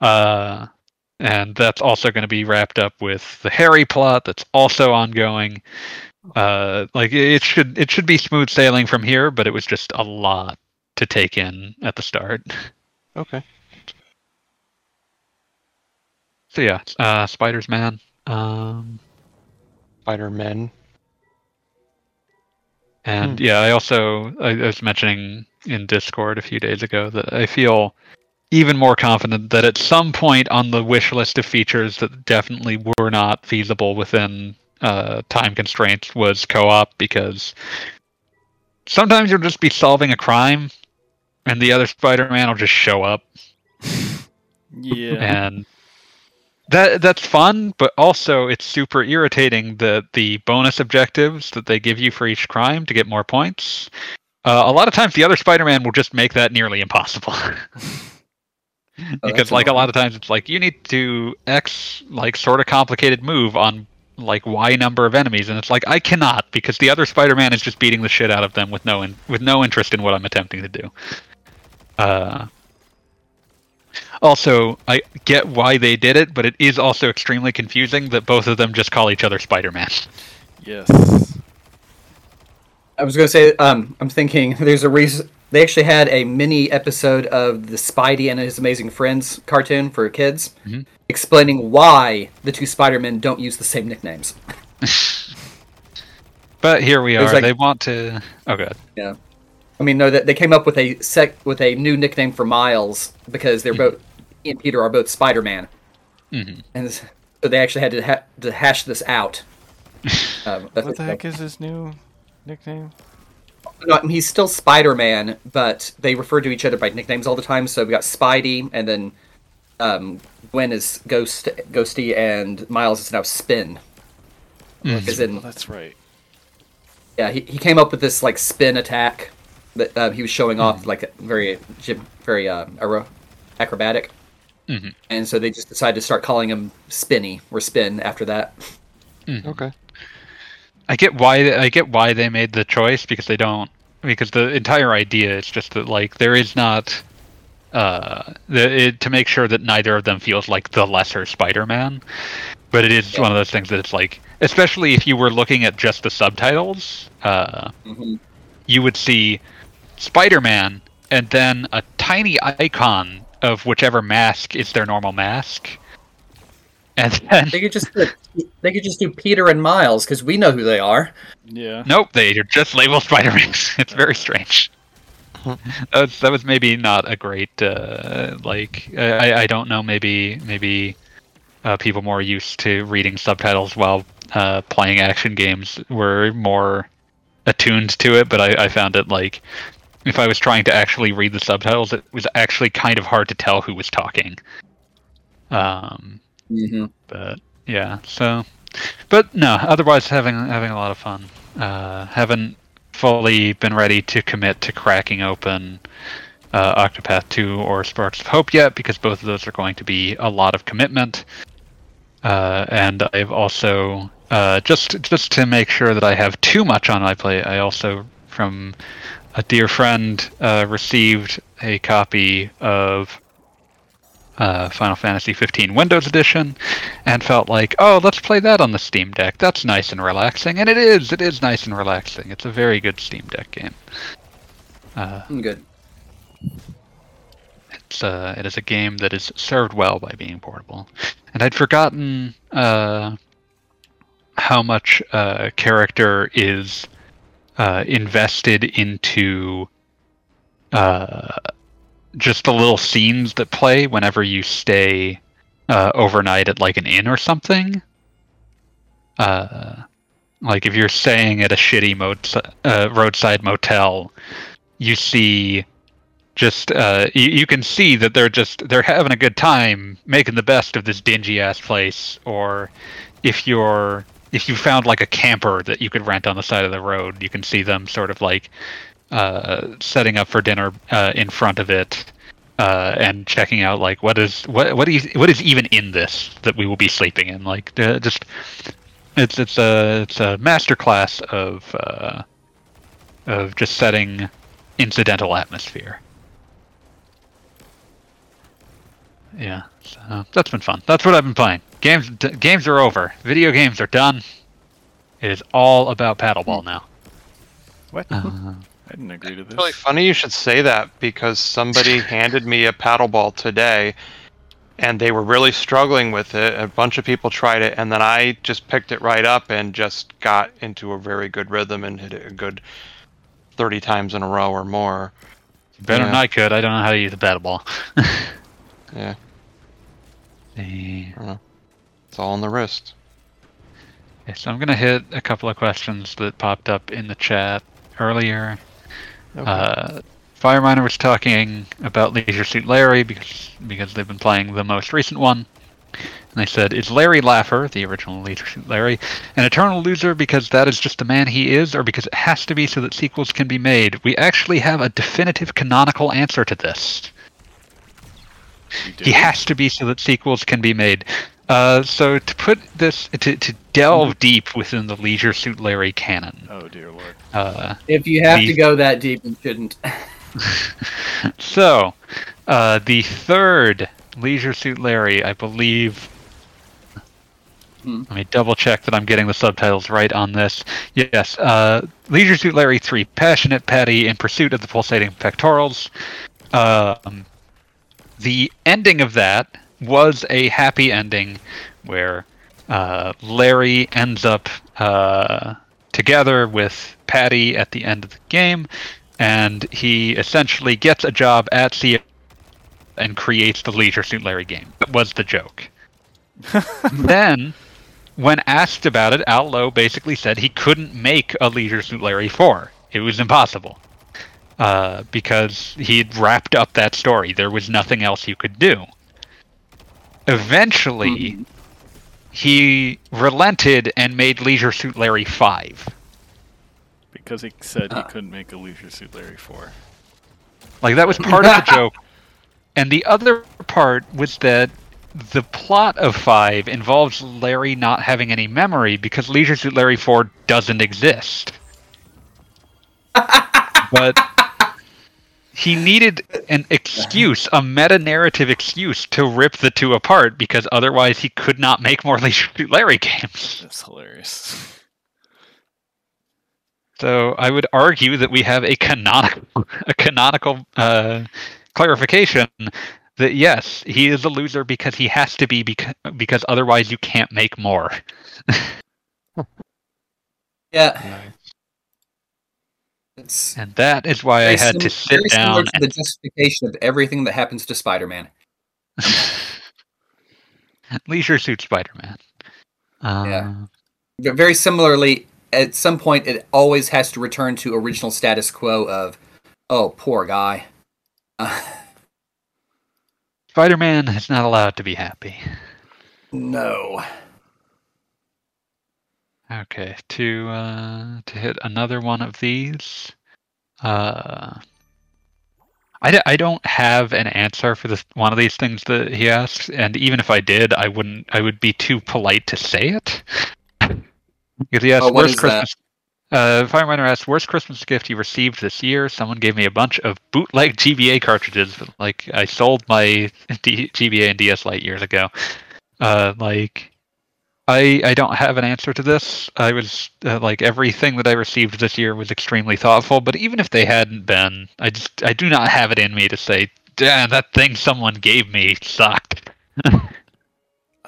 Uh, and that's also going to be wrapped up with the Harry plot that's also ongoing uh like it should it should be smooth sailing from here but it was just a lot to take in at the start Okay. so yeah uh spiders man um Spider Man. and Hmm. yeah i also I, I was mentioning in discord a few days ago that i feel even more confident that at some point on the wish list of features that definitely were not feasible within uh, time constraints was co-op because sometimes you'll just be solving a crime and the other spider-man will just show up Yeah. and that that's fun but also it's super irritating that the bonus objectives that they give you for each crime to get more points uh, a lot of times the other spider-man will just make that nearly impossible Oh, because that's like a lot of times it's like you need to X like sort of complicated move on like Y number of enemies, and it's like I cannot because the other Spider-Man is just beating the shit out of them with no in- with no interest in what I'm attempting to do. Uh, also, I get why they did it, but it is also extremely confusing that both of them just call each other Spider-Man. Yes. I was going to say, um, I'm thinking there's a reason. They actually had a mini episode of the Spidey and His Amazing Friends cartoon for kids, Mhm. explaining why the two Spider-Men don't use the same nicknames. But here we are. like- they want to. Oh, good. I mean, no, that they came up with a sec with a new nickname for Miles because they're both he and Peter are both Spider-Man, hmm and so they actually had to, ha- to hash this out. Um, that's What the heck is this new nickname? No, he's still Spider-Man, but they refer to each other by nicknames all the time. So we got Spidey, and then um, Gwen is Ghost, Ghosty, and Miles is now Spin. As in, Oh, that's right. yeah, he, he came up with this like spin attack that uh, he was showing off, like very very uh, aero- acrobatic. Mhm. And so they just decided to start calling him Spinny or Spin after that. Okay. I get why I get why they made the choice because they don't because the entire idea is just that like there is not uh the it, to make sure that neither of them feels like the lesser Spider-Man, but it is Yeah. one of those things that it's like especially if you were looking at just the subtitles, uh, Mhm. you would see Spider-Man and then a tiny icon of whichever mask is their normal mask. And then They could just they could just do Peter and Miles because we know who they are. Yeah. Nope, they are just labeled Spider-Mans. It's very strange. that, was, that was maybe not a great uh, like I, I don't know maybe maybe uh, people more used to reading subtitles while uh, playing action games were more attuned to it, but I, I found it like if I was trying to actually read the subtitles, it was actually kind of hard to tell who was talking. Um, Mm-hmm. but yeah so but no otherwise having having a lot of fun uh haven't fully been ready to commit to cracking open uh, octopath 2 or sparks of hope yet because both of those are going to be a lot of commitment uh, and i've also uh, just just to make sure that i have too much on my plate i also from a dear friend uh, received a copy of uh, Final Fantasy 15 Windows Edition, and felt like, oh, let's play that on the Steam Deck. That's nice and relaxing, and it is. It is nice and relaxing. It's a very good Steam Deck game. Uh, Good. it's uh, it is a game that is served well by being portable, and I'd forgotten uh, how much uh, character is uh, invested into uh, just the little scenes that play whenever you stay uh, overnight at like an inn or something. Uh, like if you're staying at a shitty uh, roadside motel, you see just uh, you, you can see that they're just they're having a good time making the best of this dingy ass place. Or if you're if you found like a camper that you could rent on the side of the road, you can see them sort of like uh, setting up for dinner uh, in front of it uh, and checking out like what is what what is what is even in this that we will be sleeping in. Like uh, just it's it's a it's a masterclass of uh, of just setting incidental atmosphere. Yeah, so that's been fun. That's what I've been playing. Games d- games are over. Video games are done. It is all about paddleball now. What? Uh, I didn't agree to this. It's really funny you should say that because somebody handed me a paddleball today and they were really struggling with it. A bunch of people tried it and then I just picked it right up and just got into a very good rhythm and hit it a good 30 times in a row or more. better than I could. I don't know how to use a paddleball. Yeah, Eh, it's all on the wrist. Okay, so I'm gonna hit a couple of questions that popped up in the chat earlier. Okay. Uh, Fireminer was talking about Leisure Suit Larry because because they've been playing the most recent one. And they said, "Is Larry Laffer, the original Leisure Suit Larry, an eternal loser because that is just the man he is, or because it has to be so that sequels can be made?" We actually have a definitive canonical answer to this. He has to be so that sequels can be made. Uh, so to put this to, to delve deep within the Leisure Suit Larry canon, Oh dear lord. uh, If you have The- to go that deep, you shouldn't. so uh, the third Leisure Suit Larry, I believe. Hmm. Let me double check that I'm getting the subtitles right on this. Yes, uh, Leisure Suit Larry 3, Passionate Patti in Pursuit of the Pulsating Pectorals. Um, the ending of that was a happy ending where uh, Larry ends up uh, together with Patti at the end of the game, and he essentially gets a job at Sierra and creates the Leisure Suit Larry game. That was the joke. then, when asked about it, Al Lowe basically said he couldn't make a Leisure Suit Larry 4. It was impossible. Uh, because he'd wrapped up that story. There was nothing else you could do. Eventually, he relented and made Leisure Suit Larry 5. Because he said he Uh. couldn't make a Leisure Suit Larry 4. Like that was part of the joke. And the other part was that the plot of 5 involves Larry not having any memory because Leisure Suit Larry 4 doesn't exist. but he needed an excuse, a meta narrative excuse to rip the two apart because otherwise he could not make more Leisure Suit Larry games. That's hilarious. So I would argue that we have a canonical, a canonical uh, clarification that yes, he is a loser because he has to be because, because otherwise you can't make more. Yeah. It's And that is why I very had to sit down. to the justification of everything that happens to Spider-Man. Leisure Suit Spider-Man. Uh, Yeah. But very similarly, at some point, it always has to return to original status quo of, oh, poor guy. Uh, Spider-Man is not allowed to be happy. no. Okay, to uh, to hit another one of these. Uh, I, d- I don't have an answer for this one of these things that he asks, and even if I did, I wouldn't. I would be too polite to say it. because he asks, Oh, "Worst is that?" Christmas." Uh, Fireminer asks, "Worst Christmas gift you received this year?" Someone gave me a bunch of bootleg GBA cartridges. But, like I sold my D- GBA and DS Lite years ago. Uh, like I I don't have an answer to this. I was uh, like everything that I received this year was extremely thoughtful, but even if they hadn't been, I just I do not have it in me to say, "Damn, that thing someone gave me sucked."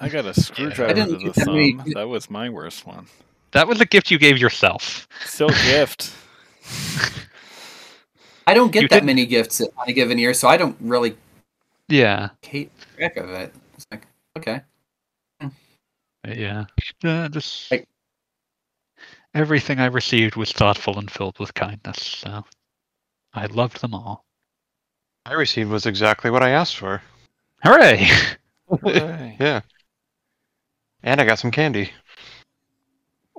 I got a screwdriver didn't to the get that many- That was my worst one. That was a gift you gave yourself. Still gift. I don't get You that didn't- many gifts on a given year, so I don't really Yeah, keep track of it. It's like, okay. Yeah. Uh, just Like- everything I received was thoughtful and filled with kindness. So I loved them all. I received was exactly what I asked for. Hooray! Hooray. Yeah. And I got some candy.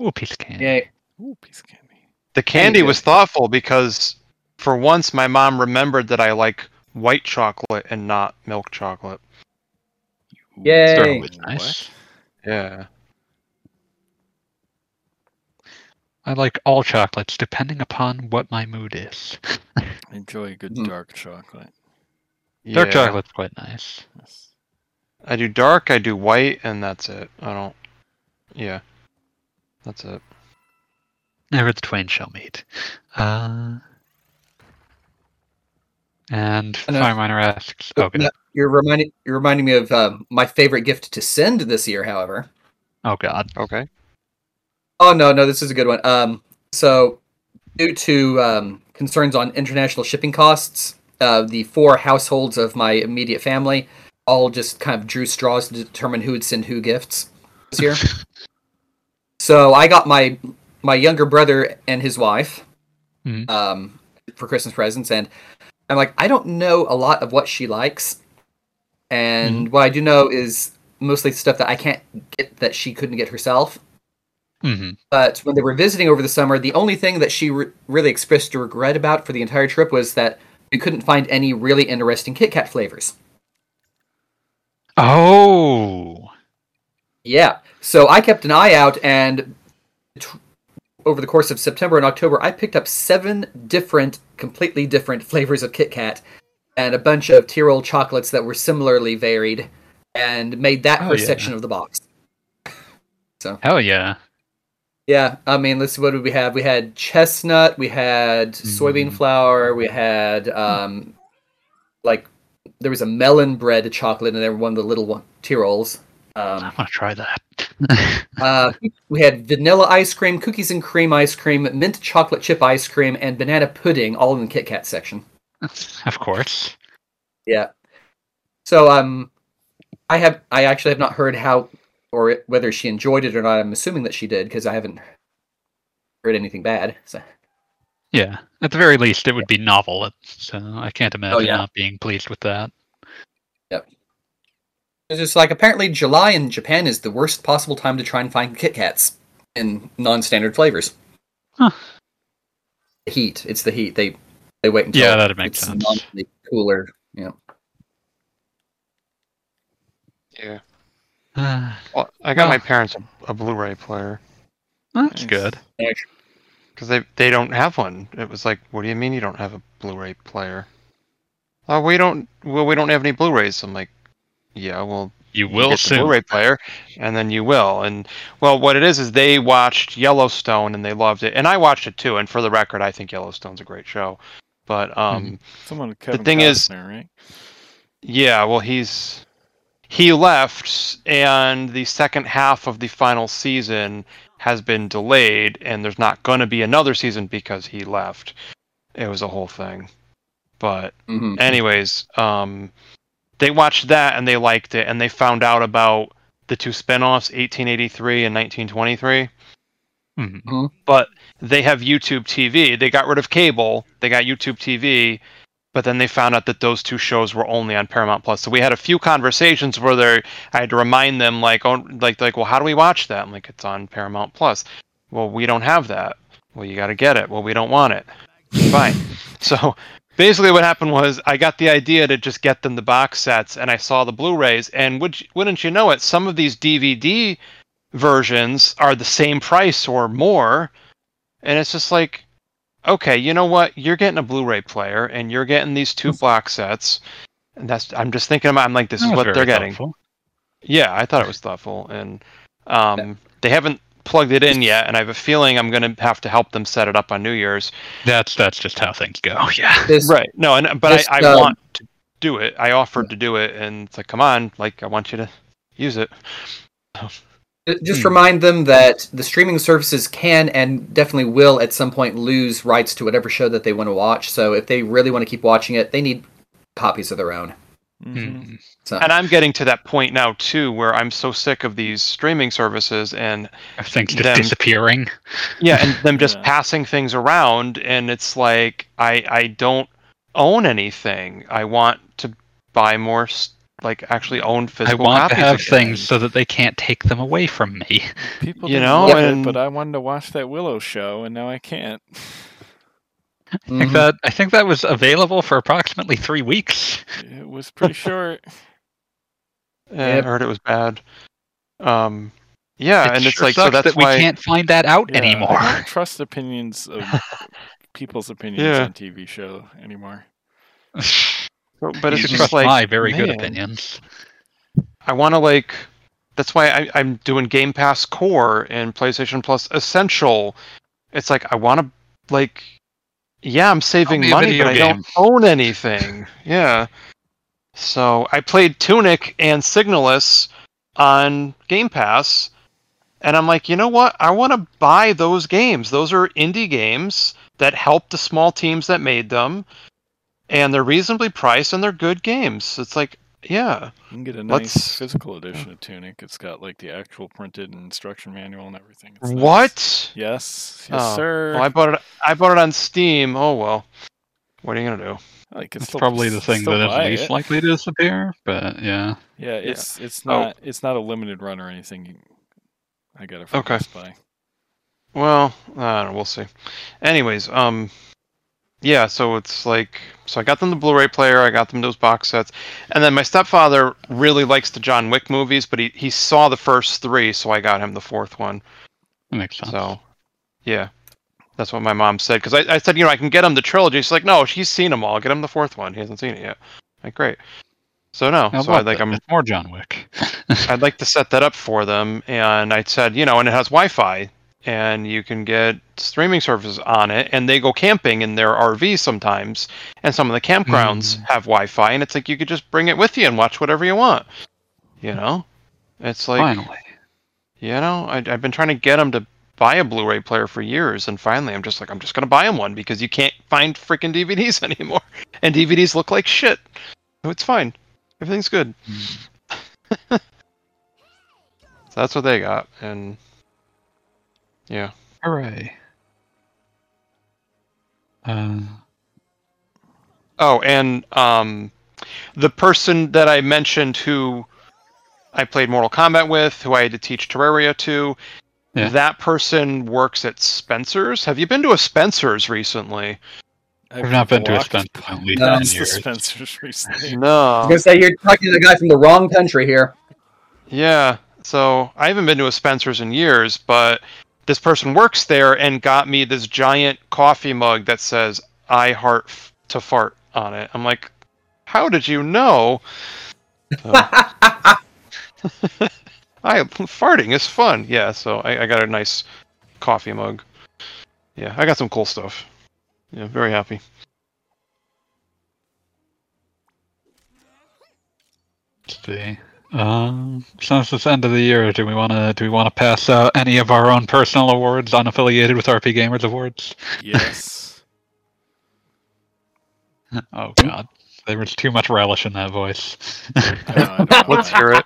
Ooh, piece of candy. Yay. Ooh, piece of candy. The candy was thoughtful because for once my mom remembered that I like white chocolate and not milk chocolate. Yay. Nice. Yeah. I like all chocolates, depending upon what my mood is. Enjoy a good Mhm. dark chocolate. Dark Yeah. chocolate's quite nice. Yes. I do dark, I do white, and that's it. I don't. Yeah. That's it. Never the twain shall meet. Uh, and I know. Fireminer asks, "Okay, No, You're reminding you're reminding me of um, my favorite gift to send this year. However, oh God, Okay. oh no, no, this is a good one. Um, so due to um, concerns on international shipping costs, uh, the four households of my immediate family all just kind of drew straws to determine who would send who gifts this year. so I got my my younger brother and his wife Mhm. um, for Christmas presents, and I'm like, I don't know a lot of what she likes, and what I do know is mostly stuff that I can't get that she couldn't get herself. hmm But when they were visiting over the summer, the only thing that she re- really expressed regret about for the entire trip was that we couldn't find any really interesting Kit Kat flavors. Oh, Yeah. So I kept an eye out, and t- over the course of September and October, I picked up seven different, completely different flavors of Kit Kat and a bunch of Tirol chocolates that were similarly varied, and made that her yeah. section of the box. So hell yeah! yeah, I mean, let's see, what did we have? We had chestnut, we had soybean Mm. flour, we had um, like there was a melon bread chocolate, and there were one of the little one Tirols. Um, I want to try that. Uh, we had vanilla ice cream, cookies and cream ice cream, mint chocolate chip ice cream, and banana pudding, all in the Kit Kat section. Of course. Yeah. So um, I have I actually have not heard how or it- whether she enjoyed it or not. I'm assuming that she did because I haven't heard anything bad. So Yeah, at the very least, it would be novel. So I can't imagine yeah. not being pleased with that. Yep. It's just like apparently July in Japan is the worst possible time to try and find Kit Kats in non-standard flavors. Huh. The heat. It's the heat. They they wait until Yeah, that'd make it's sense. cooler. Yeah. Yeah. Well, I got Well- my parents a, a Blu-ray player Nice. good. because they they don't have one. It was like, what do you mean you don't have a Blu-ray player? Oh, we don't. Well, we don't have any Blu-rays. I'm like, yeah, well, You you will get the soon. Blu-ray player, and then you will. And well, what it is is they watched Yellowstone and they loved it, and I watched it too. And for the record, I think Yellowstone's a great show. But um, Someone Kevin thing is- right? Yeah, well, he's he left, and the second half of the final season has been delayed, and there's not going to be another season because he left. It was a whole thing. But hmm anyways, um, they watched that and they liked it, and they found out about the two spin-offs, 1883 and 1923 Mhm. but they have YouTube TV. They got rid of cable. They got YouTube TV, but then they found out that those two shows were only on Paramount Plus. So we had a few conversations where they I had to remind them like oh like like well how do we watch that? I'm like it's on Paramount Plus. Well, we don't have that. Well, you got to get it. Well, we don't want it. Fine. so basically what happened was I got the idea to just get them the box sets and I saw the Blu-rays and would wouldn't you know it some of these DVD versions are the same price or more and it's just like okay you know what? You're getting a blu-ray player and you're getting these two box sets. And that's i'm just thinking about i'm like this That is was what they're getting. thoughtful. yeah i thought it was thoughtful and um they haven't plugged it in yet and i have a feeling i'm going to have to help them set it up on new year's. That's that's just how things go. Yeah. This right. No and but Just, i, I um, want to do it. I offered to do it and it's like come on like i want you to use it Just Hmm. remind them that the streaming services can and definitely will at some point lose rights to whatever show that they want to watch. So if they really want to keep watching it, they need copies of their own. Mhm. Mhm. So and i'm getting to that point now too where i'm so sick of these streaming services and Things just Them- disappearing. yeah and them just Yeah. passing things around and it's like i i don't own anything i want to buy more s- like actually own physical. I physical want to have again. things so that they can't take them away from me. People You didn't know, love and- it, but I wanted to watch that Willow show, and now I can't. I think mhm. that I think that was available for approximately three weeks. It was pretty short. Yeah, Yep. i heard it was bad um yeah It and it's sure like so that's that why we can't find that out Yeah, anymore. I don't trust opinions of people's opinions Yeah. on TV show anymore. But you it's just trust like my very good opinions. i want to like that's why I, i'm doing game pass core and playstation plus essential. It's like i want to like yeah i'm saving money but video i don't own anything. Yeah. So i played tunic and signalis on game pass and i'm like you know what? I want to buy those games. Those are indie games that helped the small teams that made them and they're reasonably priced and they're good games it's like yeah You can get a nice Let's- physical edition of Tunic. It's got like the actual printed instruction manual and everything. It's nice. what Yes, yes, Oh, sir. Well, I bought it. I bought it on Steam. Oh well. What are you gonna do? I could It's still- probably the thing that is least it. likely to disappear, but yeah. Yeah, it's it's Oh. not it's not a limited run or anything. I got it from Okay. Best Buy. Well, I. We'll see. Anyways, um, yeah, so it's like so I got them the Blu-ray player, I got them those box sets, and then my stepfather really likes the John Wick movies, but he he saw the first three, so I got him the fourth one. Makes sense. So, yeah, that's what my mom said. Because I, I said, you know, I can get him the trilogy. She's like, no, she's seen them all. Get him the fourth one. He hasn't seen it yet. I'm like, great. So no, so I like. I'm more John Wick. I'd like to set that up for them. And I said, you know, and it has Wi-Fi, and you can get streaming services on it, and they go camping in their RV sometimes, and some of the campgrounds Mm. have Wi-Fi, and it's like you could just bring it with you and watch whatever you want. You know, it's like Finally. you know, I, I've been trying to get them to buy a Blu-ray player for years, and finally, I'm just like, I'm just gonna buy them one because you can't find freaking DVDs anymore, and DVDs look like shit. So it's fine, everything's good. so that's what they got, and yeah, Hooray. Uh, Oh, and um, the person that I mentioned who I played Mortal Kombat with, who I had to teach Terraria to, Yeah. that person works at Spencer's. Have you been to a Spencer's recently? I've not been to a walked Spencer's in at least No. the. Spencer's recently. I No. was gonna say you're talking to the guy from the wrong country here. Yeah. So I haven't been to a Spencer's in years, but this person works there and got me this giant coffee mug that says "I heart f- to fart" on it. I'm like, how did you know? I farting is fun. Yeah. So I, I got a nice coffee mug. Yeah, I got some cool stuff. Yeah, very happy. See. Um, since it's end of the year, do we want to do we want to pass out any of our own personal awards unaffiliated with RPGamer's Awards? Yes. Oh God, there was too much relish in that voice. I know, I know. Let's hear it.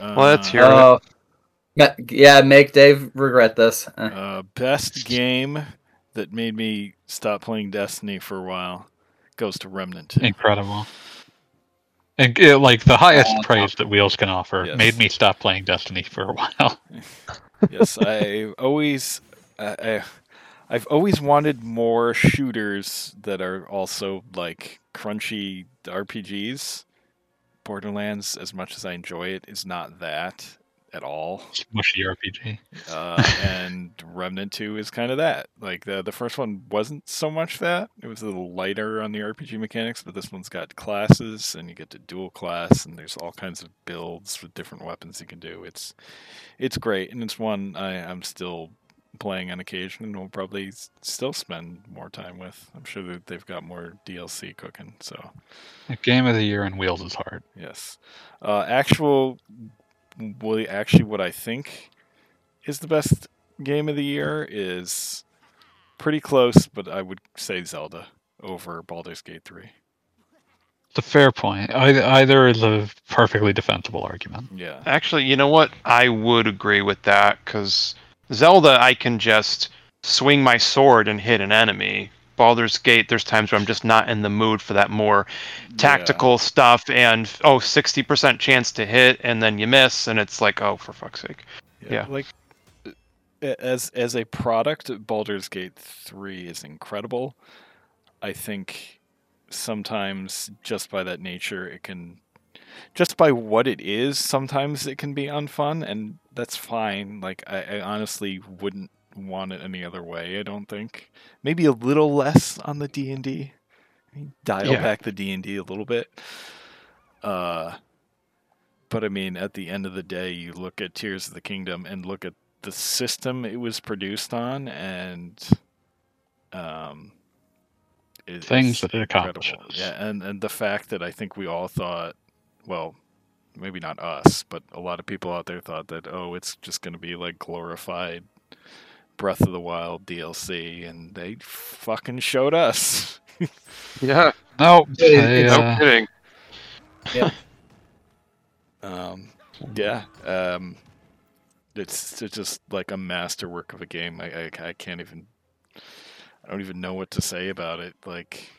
Uh, Let's hear it. Oh, Ma- yeah, make Dave regret this. Uh, Uh, best game that made me stop playing Destiny for a while goes to Remnant 2. Incredible. And uh, like the highest Aw. praise that Wheels can offer Yes. made me stop playing Destiny for a while. yes, I always, I, I've always wanted more shooters that are also like crunchy RPGs. Borderlands, as much as I enjoy it, is not that at all. Mushy RPG. Uh, and Remnant 2 is kind of that. Like the the first one wasn't so much that. It was a little lighter on the RPG mechanics, but this one's got classes and you get to dual class and there's all kinds of builds with different weapons you can do. It's it's great and it's one I, I'm still playing on occasion and will probably s- still spend more time with. I'm sure that they've got more DLC cooking, so game of the year and Wheels is hard. Yes. Uh, actual, well, actually, what I think is the best game of the year is pretty close, but I would say Zelda over Baldur's Gate 3. It's a fair point. Either, either is a perfectly defensible argument. Yeah. Actually, you know what? I would agree with that because Zelda, I can just swing my sword and hit an enemy. Baldur's Gate, there's times where I'm just not in the mood for that more tactical stuff and oh, 60% chance to hit and then you miss and it's like, oh, for fuck's sake. Yeah. Like as as a product, Baldur's Gate 3 is incredible. I think sometimes just by that nature it can just by what it is, sometimes it can be unfun and that's fine. Like I, I honestly wouldn't want it any other way, I don't think. Maybe a little less on the D&D. Dial Yeah. back the D&D a little bit. Uh but I mean, at the end of the day, you look at Tears of the Kingdom and look at the system it was produced on, and um, it- Things that it incredible. accomplishes. Yeah, and and the fact that I think we all thought, well, maybe not us, but a lot of people out there thought that oh, it's just going to be like glorified Breath of the Wild DLC, and they fucking showed us. Yeah, No, It- they, no uh, kidding. Um, yeah, um, it's it's just like a masterwork of a game. I, I I can't even I don't even know what to say about it. Like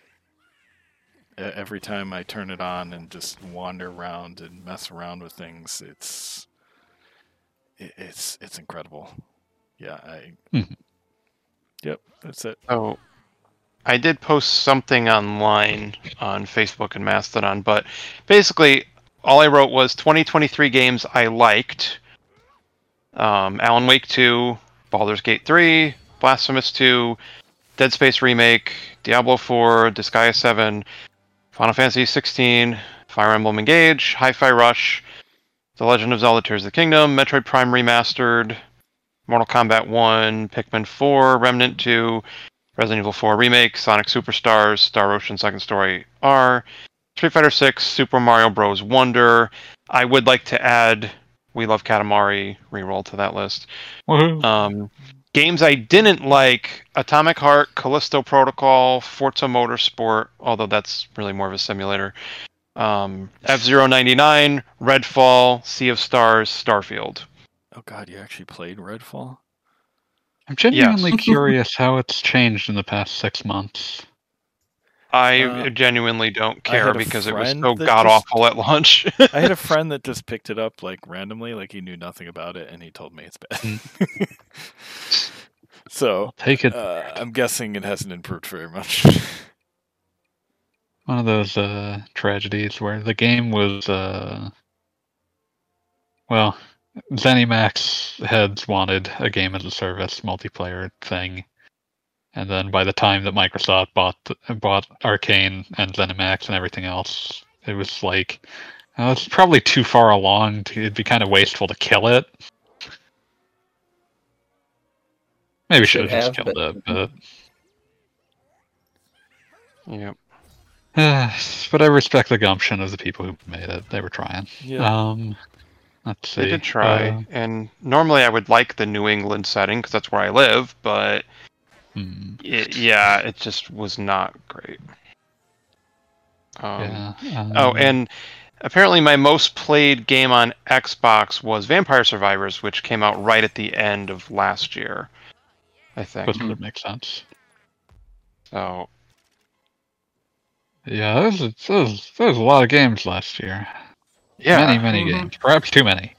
every time I turn it on and just wander around and mess around with things, it's it, it's it's incredible. Yeah, I. Mhm. Yep, that's it. Oh, I did post something online on Facebook and Mastodon, but basically all I wrote was 2023 games I liked. Um, Alan Wake 2, Baldur's Gate 3, Blasphemous 2, Dead Space Remake, Diablo 4, Disgaea 7, Final Fantasy 16, Fire Emblem Engage, Hi-Fi Rush, The Legend of Zelda: Tears of the Kingdom, Metroid Prime Remastered, Mortal Kombat 1, Pikmin 4, Remnant 2, Resident Evil 4 Remake, Sonic Superstars, Star Ocean Second Story R, Street Fighter 6, Super Mario Bros. Wonder. I would like to add We Love Katamari reroll to that list. Um, games I didn't like: Atomic Heart, Callisto Protocol, Forza Motorsport. Although that's really more of a simulator. Um, F Zero ninety nine, Redfall, Sea of Stars, Starfield. Oh God, you actually played Redfall? I'm genuinely curious how it's changed in the past six months. I Uh, genuinely don't care because it was so god awful at launch. I had a friend that just picked it up like randomly, like he knew nothing about it, and he told me it's bad. so Take it uh, I'm guessing it hasn't improved very much. one of those uh, tragedies where the game was uh, well zenimax heads wanted a game as a service multiplayer thing and then by the time that microsoft bought bought Arkane and zenimax and everything else it was like oh, it's probably too far along to, it'd be kind of wasteful to kill it maybe should Should have just have, killed but- it but yep. but I respect the gumption of the people who made it. They were trying. yeah. Um, let's see. They did try, Uh, and normally I would like the New England setting because that's where I live, but hmm, it, yeah, it just was not great. Um, yeah. Oh, um, and apparently my most played game on Xbox was Vampire Survivors, which came out right at the end of last year, I think. Would make sense. So Yeah, there's there's, there's a lot of games last year. Yeah, Many, many Mhm. games. Perhaps too many.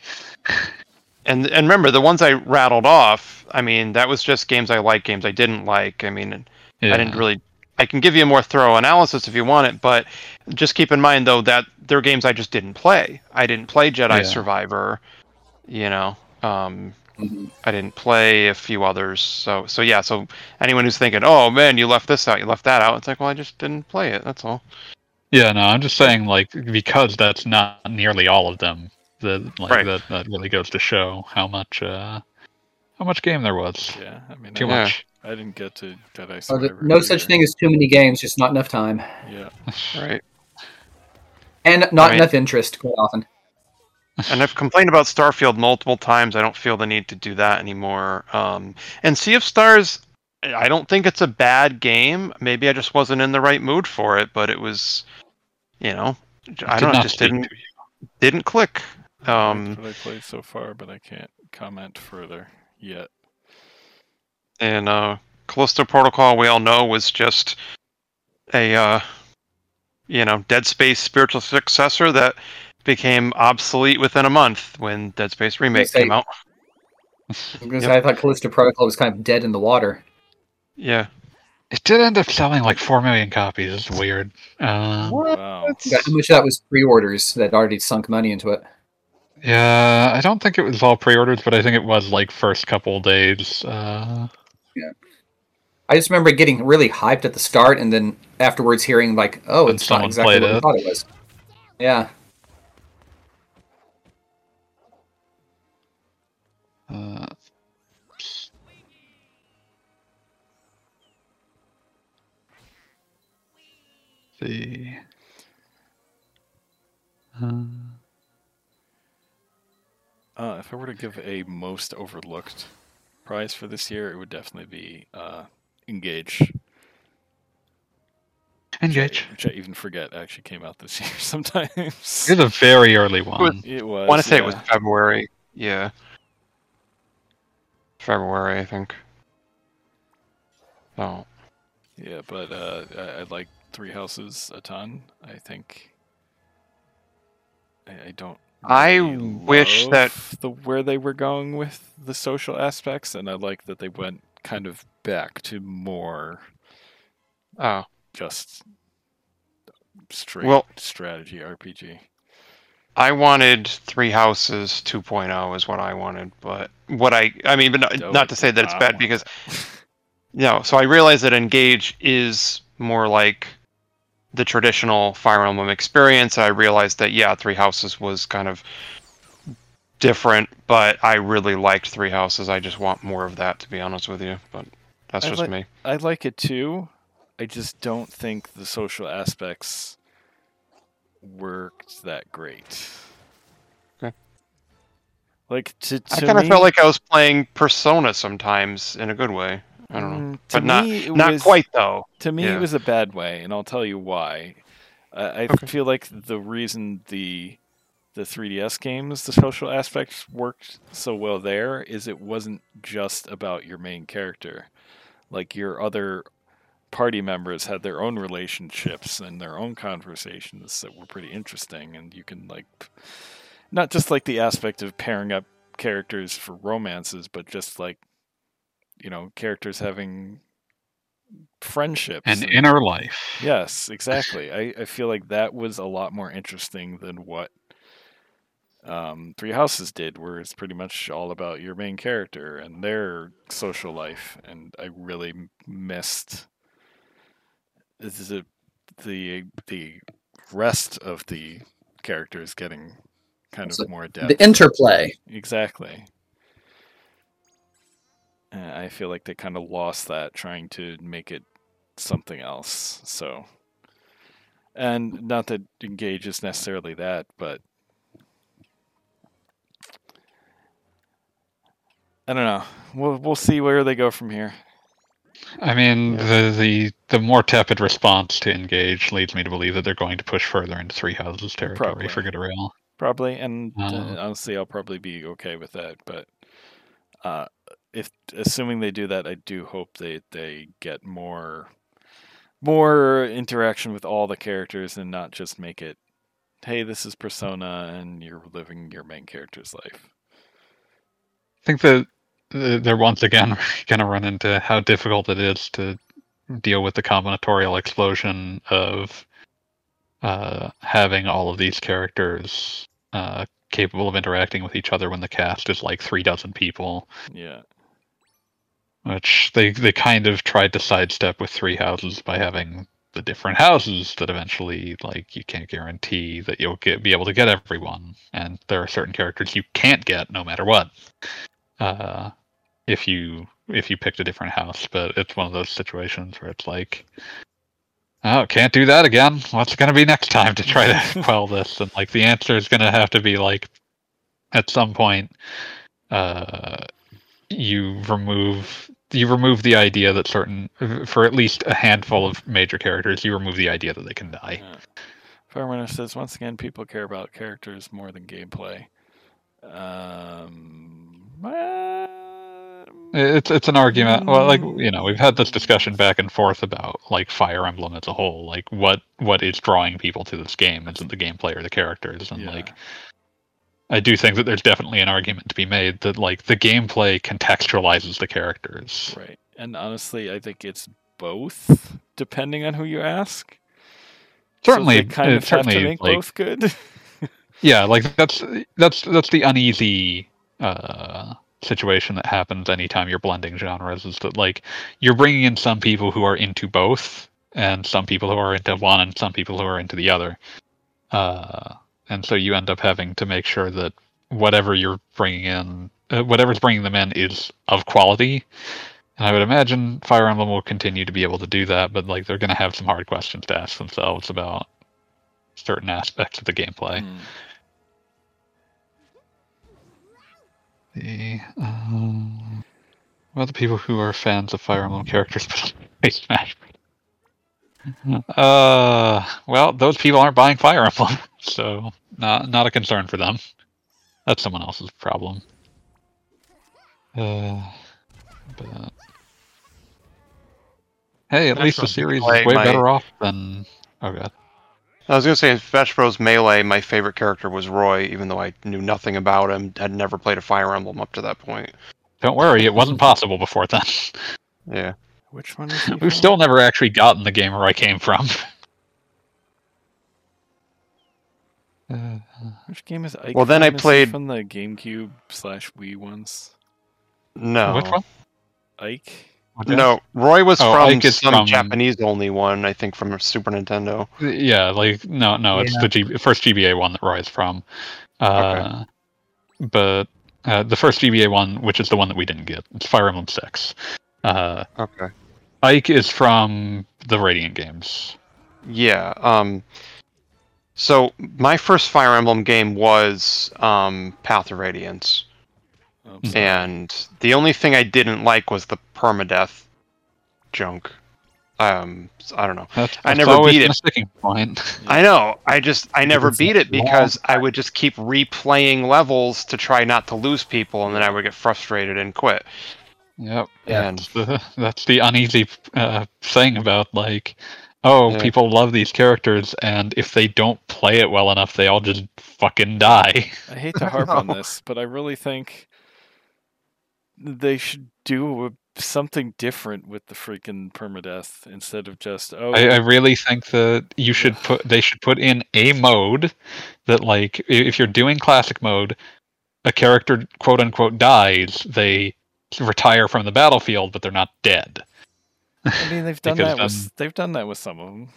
and and remember the ones I rattled off. I mean, that was just games I like, games I didn't like. I mean, Yeah. I didn't really. I can give you a more thorough analysis if you want it, but just keep in mind though that they're games I just didn't play. I didn't play Jedi Yeah. Survivor, you know. Um, Mhm. I didn't play a few others, so so yeah. So anyone who's thinking, "Oh man, you left this out, you left that out," it's like, well, I just didn't play it. That's all. Yeah, no, I'm just saying, like, because that's not nearly all of them. That like Right. that, that really goes to show how much uh how much game there was. yeah. I mean, Too I, Yeah. much. I didn't get to Jedi Oh, th- no such either. thing as too many games, just not enough time. Yeah. Right. And not Right. enough interest, quite often. and I've complained about Starfield multiple times. I don't feel the need to do that anymore. Um, and Sea of Stars, I don't think it's a bad game. Maybe I just wasn't in the right mood for it, but it was, you know, I don't know, just didn't didn't click. Um, what I played so far, but I can't comment further yet. and uh, Callisto Protocol, we all know, was just a, uh, you know, Dead Space spiritual successor that became obsolete within a month when Dead Space Remake say- came out. Because Yep. I thought Callisto Protocol was kind of dead in the water. Yeah. It did end up selling like four million copies. It's weird. Um, Wow. How much of that was pre-orders that already sunk money into it? Yeah, I don't think it was all pre-orders, but I think it was like first couple days. Uh, I just remember getting really hyped at the start, and then afterwards hearing like, "Oh, it's not exactly played what I thought it was." Yeah, uh, see. Uh, Uh, if I were to give a most overlooked prize for this year, it would definitely be uh, Engage. engage. Which I even forget actually came out this year sometimes. It's a very early one. It was. I was. want to say it was February. Yeah. February, I think. Oh. Yeah, but uh, I, I like Three Houses a ton. I think. I, I don't. I wish that- the where they were going with the social aspects, and I like that they went kind of back to more Oh, just straight Well- strategy RPG. I wanted Three Houses 2.0 is what I wanted, but what I I mean, but not, Don't to say that it's bad because no. So I realized that Engage is more like the traditional Fire Emblem experience. I realized that yeah, Three Houses was kind of different, but I really liked Three Houses. I just want more of that, to be honest with you. But that's I just like- me. I like it too. I just don't think the social aspects worked that great. Okay. Like to, to I kind of me- felt like I was playing Persona sometimes in a good way. I don't know, Mm, to but not me, it not was- quite though. To me, Yeah. it was a bad way, and I'll tell you why. I I Okay. feel like the reason the the 3DS games, the social aspects worked so well there, is it wasn't just about your main character. Like your other party members had their own relationships and their own conversations that were pretty interesting, and you can like not just like the aspect of pairing up characters for romances, but just like you know characters having friendships An and- inner life. Yes, exactly. I, I feel like that was a lot more interesting than what um, Three Houses did, where it's pretty much all about your main character and their social life. And I really m- missed the the the rest of the characters getting kind So of more depth. The interplay. Exactly. Uh, I feel like they kind of lost that trying to make it something else. So, and not that engage is necessarily that, but I don't know. We'll we'll see where they go from here. I mean, Yeah. the, the the more tepid response to engage leads me to believe that they're going to push further into Three Houses territory Probably. for Good Rail. Probably, and uh, Um, honestly, I'll probably be okay with that. But uh, if assuming they do that, I do hope they they get more more interaction with all the characters and not just make it, hey, this is Persona and you're living your main character's life. I think that uh, they're once again going to run into how difficult it is to deal with the combinatorial explosion of uh, having all of these characters uh, capable of interacting with each other when the cast is like three dozen people, Yeah, which they they kind of tried to sidestep with three houses by having the different houses that eventually like you can't guarantee that you'll get be able to get everyone. And there are certain characters you can't get no matter what. Uh if you if you picked a different house. But it's one of those situations where it's like oh can't do that again. What's going to be next time to try to quell this? And like the answer is going to have to be like at some point uh you remove you remove the idea that certain for at least a handful of major characters you remove the idea that they can die. Farmer says once again, people care about characters more than gameplay. Um, uh, it's it's an argument well like you know we've had this discussion back and forth about like fire emblem as a whole like what what is drawing people to this game is it the gameplay or the characters and Yeah. like i do think that there's definitely an argument to be made that like the gameplay contextualizes the characters Right. And honestly, I think it's both, depending on who you ask. So certainly they kind of have certainly to make like both good. yeah like that's that's that's the uneasy uh situation that happens anytime you're blending genres is that like you're bringing in some people who are into both and some people who are into one and some people who are into the other. Uh and so you end up having to make sure that whatever you're bringing in uh, whatever's bringing them in is of quality. And i would imagine fire emblem will continue to be able to do that but like they're going to have some hard questions to ask themselves about certain aspects of the gameplay. Hmm. The um, about the people who are fans of Fire Emblem characters but Smash. Uh, well, those people aren't buying Fire Emblem, so not not a concern for them. That's someone else's problem. Uh, but hey, at Smash least the series is way better off than. Oh god. I was gonna say in Smash Bros. Melee, my favorite character was Roy, even though I knew nothing about him, had never played a Fire Emblem up to that point. Don't worry, it wasn't possible before then. Yeah. Which one is We've from? still never actually gotten the game where I came from. Uh, Which game is Ike Well, then I? Is played- from the GameCube slash Wii ones. No. Which one? Ike. No, Roy was Oh, from Ike is some from- Japanese only one, I think, from Super Nintendo. Yeah, like no, no, it's Yeah. the G- first GBA one that Roy's from. Uh, But uh, the first GBA one, which is the one that we didn't get, it's Fire Emblem Six. Uh, Okay. Ike is from the Radiant games. Yeah. Um. So my first Fire Emblem game was um, Path of Radiance, Oh, Hmm. and the only thing I didn't like was the permadeath junk. Um. I don't know. That's, I never beat it. sticking point. I know. I just I never it's beat it long because I would just keep replaying levels to try not to lose people, and then I would get frustrated and quit. yep. Yeah. And the, that's the uneasy uh, thing about like oh Yeah. people love these characters and if they don't play it well enough they all just fucking die I hate to harp on this, but I really think they should do something different with the freaking permadeath instead of just oh I, I really think that you should put they should put in a mode that like if you're doing classic mode a character quote unquote dies they retire from the battlefield but they're not dead I mean they've done that with they've done that with some of them.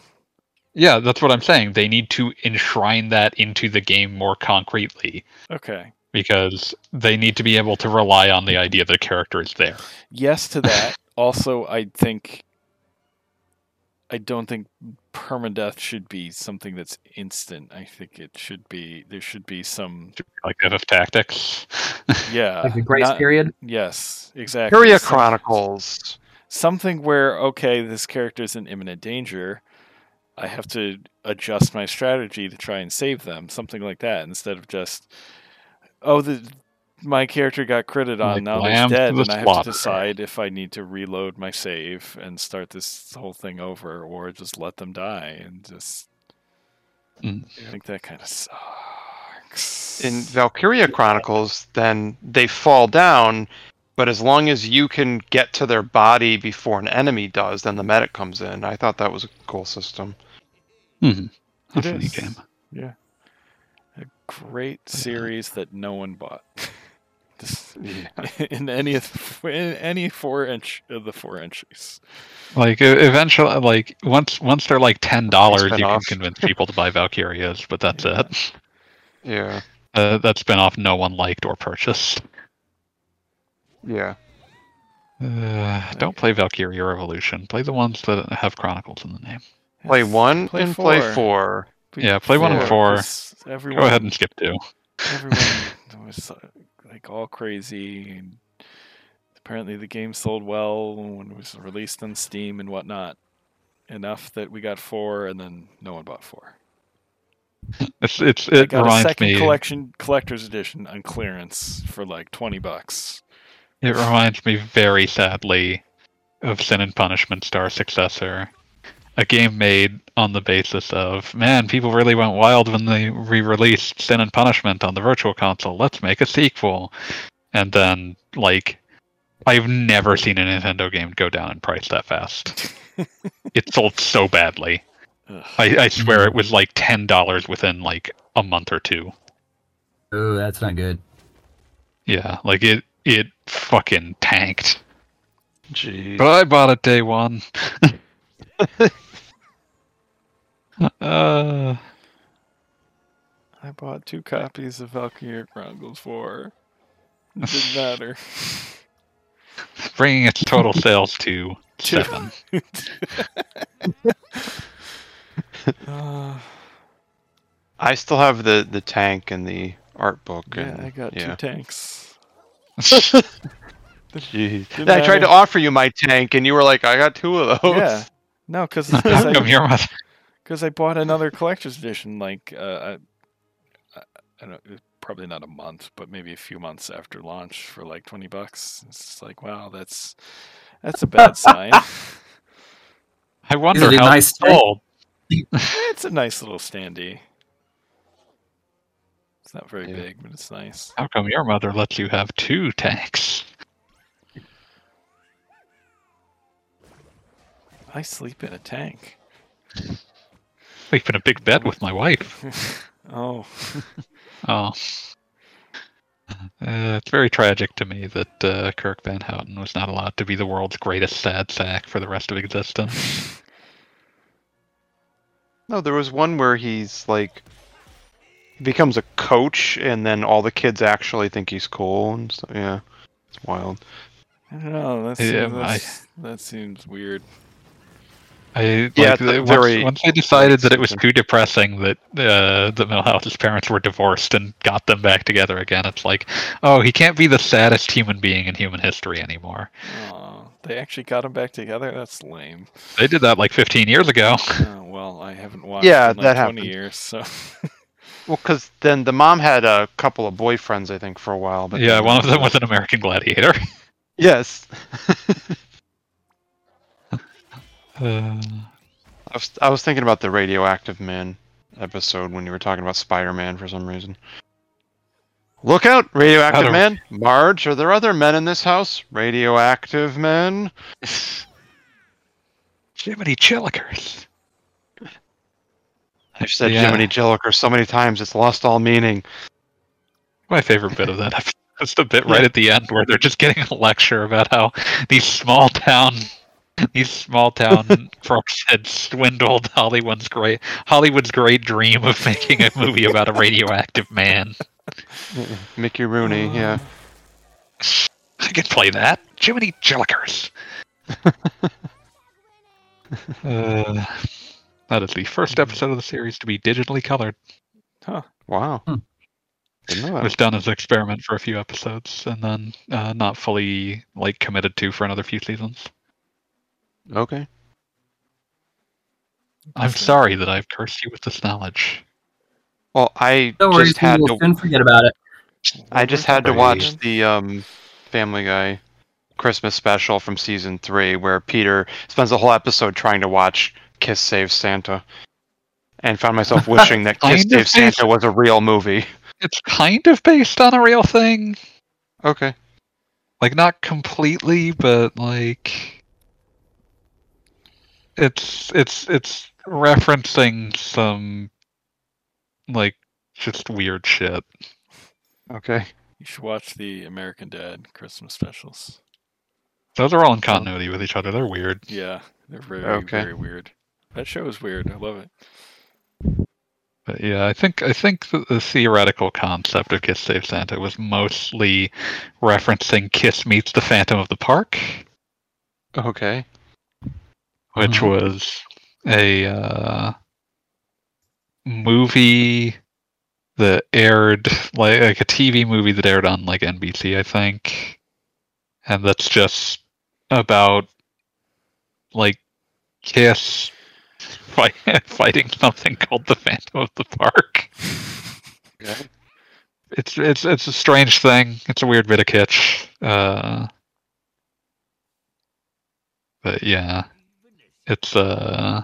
yeah that's what i'm saying they need to enshrine that into the game more concretely Okay. Because they need to be able to rely on the idea that a character is there. Yes to that. also, I think I don't think permadeath should be something that's instant. I think it should be there should be some Like FF Tactics. yeah. Like the grace not- period. Yes, exactly. Curia Chronicles. something where okay, this character is in imminent danger. I have to adjust my strategy to try and save them, something like that, instead of just oh the my character got critted on Like now lamb they're dead the and I have to decide if I need to reload my save and start this whole thing over or just let them die and just Mm. I think that kind of sucks. in Valkyria Chronicles, then they fall down, but as long as you can get to their body before an enemy does, then the medic comes in. I thought that was a cool system. Mm-hmm. It That's a neat is. game. Yeah. A great series that no one bought. Just in any of the, in any four inch of the four entries. Like eventually, like once once they're like ten dollars, you can convince people to buy Valkyrias, but that's Yeah. it. Yeah, Uh, that spin-off no one liked or purchased. yeah. Uh, don't play Valkyria Revolution. Play the ones that have Chronicles in the name. Play Yes, one and play four. Yeah, play one and four. Everyone, Go ahead and skip two. everyone was like all crazy. And apparently, the game sold well when it was released on Steam and whatnot. Enough that we got four, and then no one bought four. It's it's it got a reminds second me. collection collector's edition on clearance for like twenty bucks. It reminds me very sadly of Sin and Punishment Star Successor, a game made on the basis of man, people really went wild when they re-released Sin and Punishment on the Virtual Console. Let's make a sequel, and then like, I've never seen a Nintendo game go down in price that fast. it sold so badly. I, I swear it was like ten dollars within like a month or two. Oh, that's not good. Yeah, like it it fucking tanked. Jeez. But I bought it day one. uh, I bought two copies of Valkyria Chronicles 4. It didn't matter. bringing its total sales to seven. Uh, I still have the the tank and the art book. yeah, and, I got yeah. two tanks. Jeez. I tried to offer you my tank, and you were like, "I got two of those." Yeah. No, because I'm I, your mother? 'Cause I bought another collector's edition, like, uh, I, I don't know, probably not a month, but maybe a few months after launch for like 20 bucks. It's just like, wow, that's that's a bad sign. I wonder it how nice it's sold. it's a nice little standee. It's not very Yeah. big, but it's nice. How come your mother lets you have two tanks? I sleep in a tank. Sleep in a big bed with my wife. oh, Oh. Uh, it's very tragic to me that uh, Kirk Van Houten was not allowed to be the world's greatest sad sack for the rest of existence. No, there was one where he's like he becomes a coach, and then all the kids actually think he's cool and stuff. Yeah, it's wild. I don't know. That's, Yeah, that's- that seems weird. I Yeah, like, it's once, very once I decided that it was too depressing that uh, that Milhouse's parents were divorced and got them back together again. It's like, oh, he can't be the saddest human being in human history anymore. Oh, they actually got them back together. That's lame. They did that like 15 years ago. Oh, well, I haven't watched. Yeah, in like that 20 happened. years. So Well, because then the mom had a couple of boyfriends, I think, for a while. But yeah, one of them was an American Gladiator. Yes. Uh, I was I was thinking about the radioactive man episode when you were talking about Spider-Man for some reason. Look out, radioactive man! Marge, are there other men in this house? Radioactive men? Jiminy Jillikers. I've said Yeah. Jiminy Jilliker so many times it's lost all meaning. My favorite bit of that episode is the bit right at the end where they're just getting a lecture about how these small town these small town crooks had swindled Hollywood's great Hollywood's great dream of making a movie about a radioactive man. Mickey Rooney, yeah. I can play that. Jiminy Jillikers. uh, that is the first episode of the series to be digitally colored. Huh. Wow. Hmm. It was done as an experiment for a few episodes, and then uh, not fully like committed to for another few seasons. Okay. I'm Interesting. sorry that I've cursed you with this knowledge. Well, I Don't worry, just had we'll to soon forget about it. I just had to watch the um, Family Guy Christmas special from season three, where Peter spends the whole episode trying to watch Kiss Save Santa, and found myself wishing that Kiss Kind Save based- Santa was a real movie. It's kind of based on a real thing. Okay. Like not completely, but like it's it's it's referencing some like just weird shit. Okay. you should watch the American Dad Christmas specials. Those are all in continuity with each other. They're weird. Yeah, they're very Okay. very weird. That show is weird. I love it. But yeah, I think I think the, the theoretical concept of Kiss Save Santa was mostly referencing Kiss meets the Phantom of the Park, Okay. Which Mhm. was a uh, movie that aired like like a TV movie that aired on like NBC, I think, and that's just about like Kiss fight, fighting something called the Phantom of the Park. Okay. It's it's it's a strange thing. It's a weird bit of kitsch. Uh, but yeah, it's uh,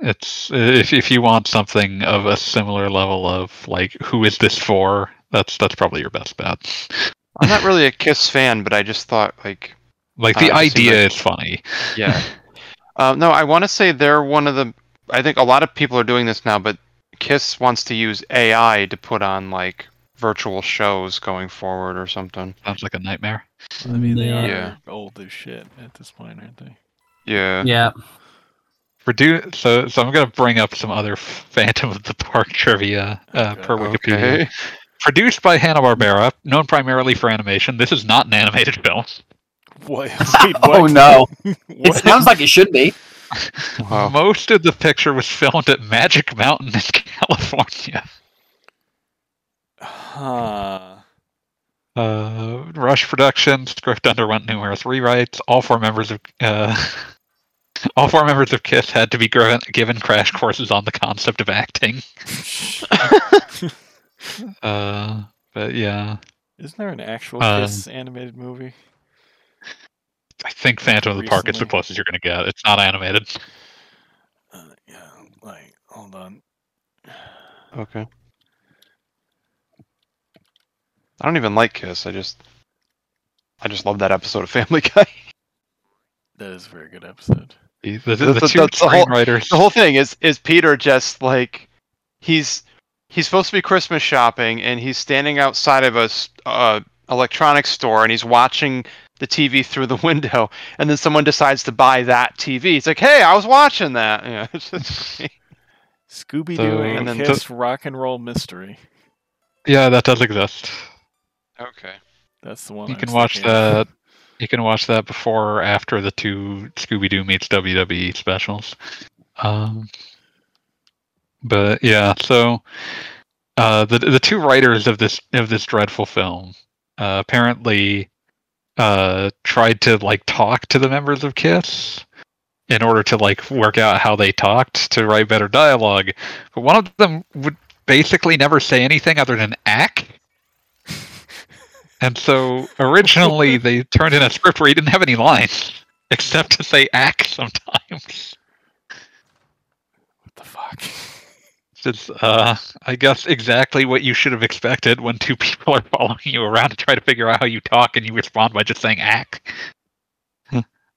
it's if if you want something of a similar level of like who is this for? That's that's probably your best bet. I'm not really a Kiss fan, but I just thought like, Like Uh, the seemed idea like- is funny. yeah. uh, no, I want to say they're one of the. I think a lot of people are doing this now, but Kiss wants to use AI to put on like virtual shows going forward or something. Sounds like a nightmare. I mean, they are Yeah. old as shit at this point, aren't they? Yeah. Yeah. Produ- so so I'm gonna bring up some other Phantom of the Park trivia uh, Okay. per Wikipedia. Okay. Produced by Hanna Barbera, known primarily for animation. This is not an animated film. What? Wait, Oh what? no! It sounds like it should be. Wow. Most of the picture was filmed at Magic Mountain in California. Huh. Uh, Rush Productions script underwent numerous rewrites. All four members of uh, all four members of Kiss had to be given, given crash courses on the concept of acting. Uh, but yeah, Isn't there an actual Um, Kiss animated movie? I think Phantom of the Park is the closest you're gonna get. It's not animated. Uh, yeah, like hold on. Okay. I don't even like Kiss. I just, I just love that episode of Family Guy. That is a very good episode. The, the, The- the, the- two the- the whole- screenwriters. the whole thing is is Peter just like he's he's supposed to be Christmas shopping and he's standing outside of a uh, electronics store and he's watching the TV through the window and then someone decides to buy that TV. It's like, hey, I was watching that. Yeah, it's just- Scooby Doo So- and And then- Kiss Rock and Roll Mystery. yeah, that does exist. Okay. That's the one. You I can watch thinking of. that. You can watch that before or after the two Scooby Doo meets WWE specials. Um, but yeah, so uh, the the two writers of this of this dreadful film uh, apparently uh, tried to like talk to the members of Kiss in order to like work out how they talked to write better dialogue. But one of them would basically never say anything other than "ack." And so originally they turned in a script where he didn't have any lines except to say act sometimes. What the fuck? It's uh I guess exactly what you should have expected when two people are following you around to try to figure out how you talk and you respond by just saying act.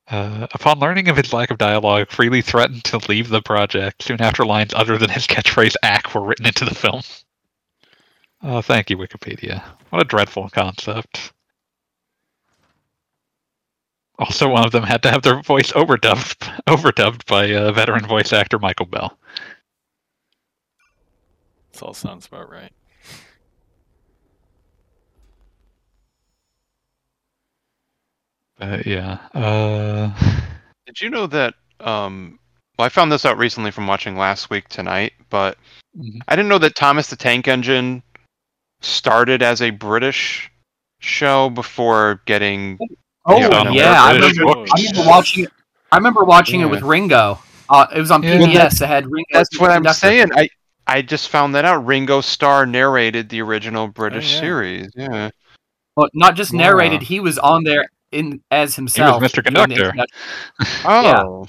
Uh, upon learning of his lack of dialogue, Frehley threatened to leave the project soon after lines other than his catchphrase "act" were written into the film. Oh, thank you, Wikipedia. What a dreadful concept. Also, one of them had to have their voice overdubbed, overdubbed by uh, veteran voice actor Michael Bell. This all sounds about right. But yeah, uh, Did you know that? Um, well, I found this out recently from watching Last Week Tonight, but Mhm. I didn't know that Thomas the Tank Engine started as a British show before getting. Oh Yeah, yeah, I know. I British remember. I remember watching it. I remember watching Yeah. it with Ringo. Uh, it was on Yeah. PBS. It had Ringo. That's what I'm saying. I I just found that out. Ringo Starr narrated the original British yeah. series. Yeah. Well, not just narrated. Wow. He was on there in as himself. Mr. doing the Conductor. introduction. Oh.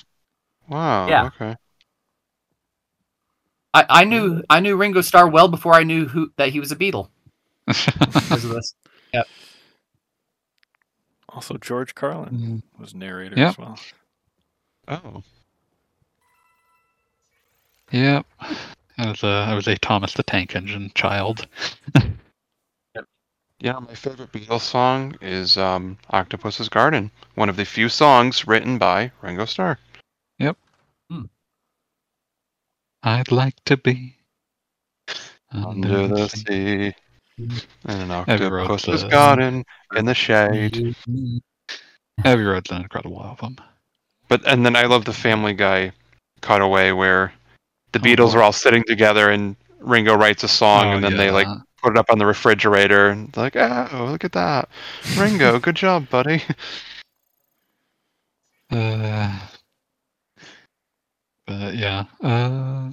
Wow. Yeah. Okay. I, I knew I knew Ringo Starr well before I knew who that he was a Beatle because of this. Also, George Carlin Mm. was narrator Yeah. as well. Oh. yep. I was a I was a Thomas the Tank Engine child. Yeah, my favorite Beatles song is um, "Octopus's Garden," one of the few songs written by Ringo Starr. Yep. I'd like to be Under the sea, in an octopus's a- garden in the shade. Abbey Road's an incredible album. But and then I love the Family Guy cutaway where the Oh, Beatles are all sitting together and Ringo writes a song Oh, and then they like put it up on the refrigerator and like, oh, look at that, Ringo, good job, buddy. Uh, but yeah. Uh,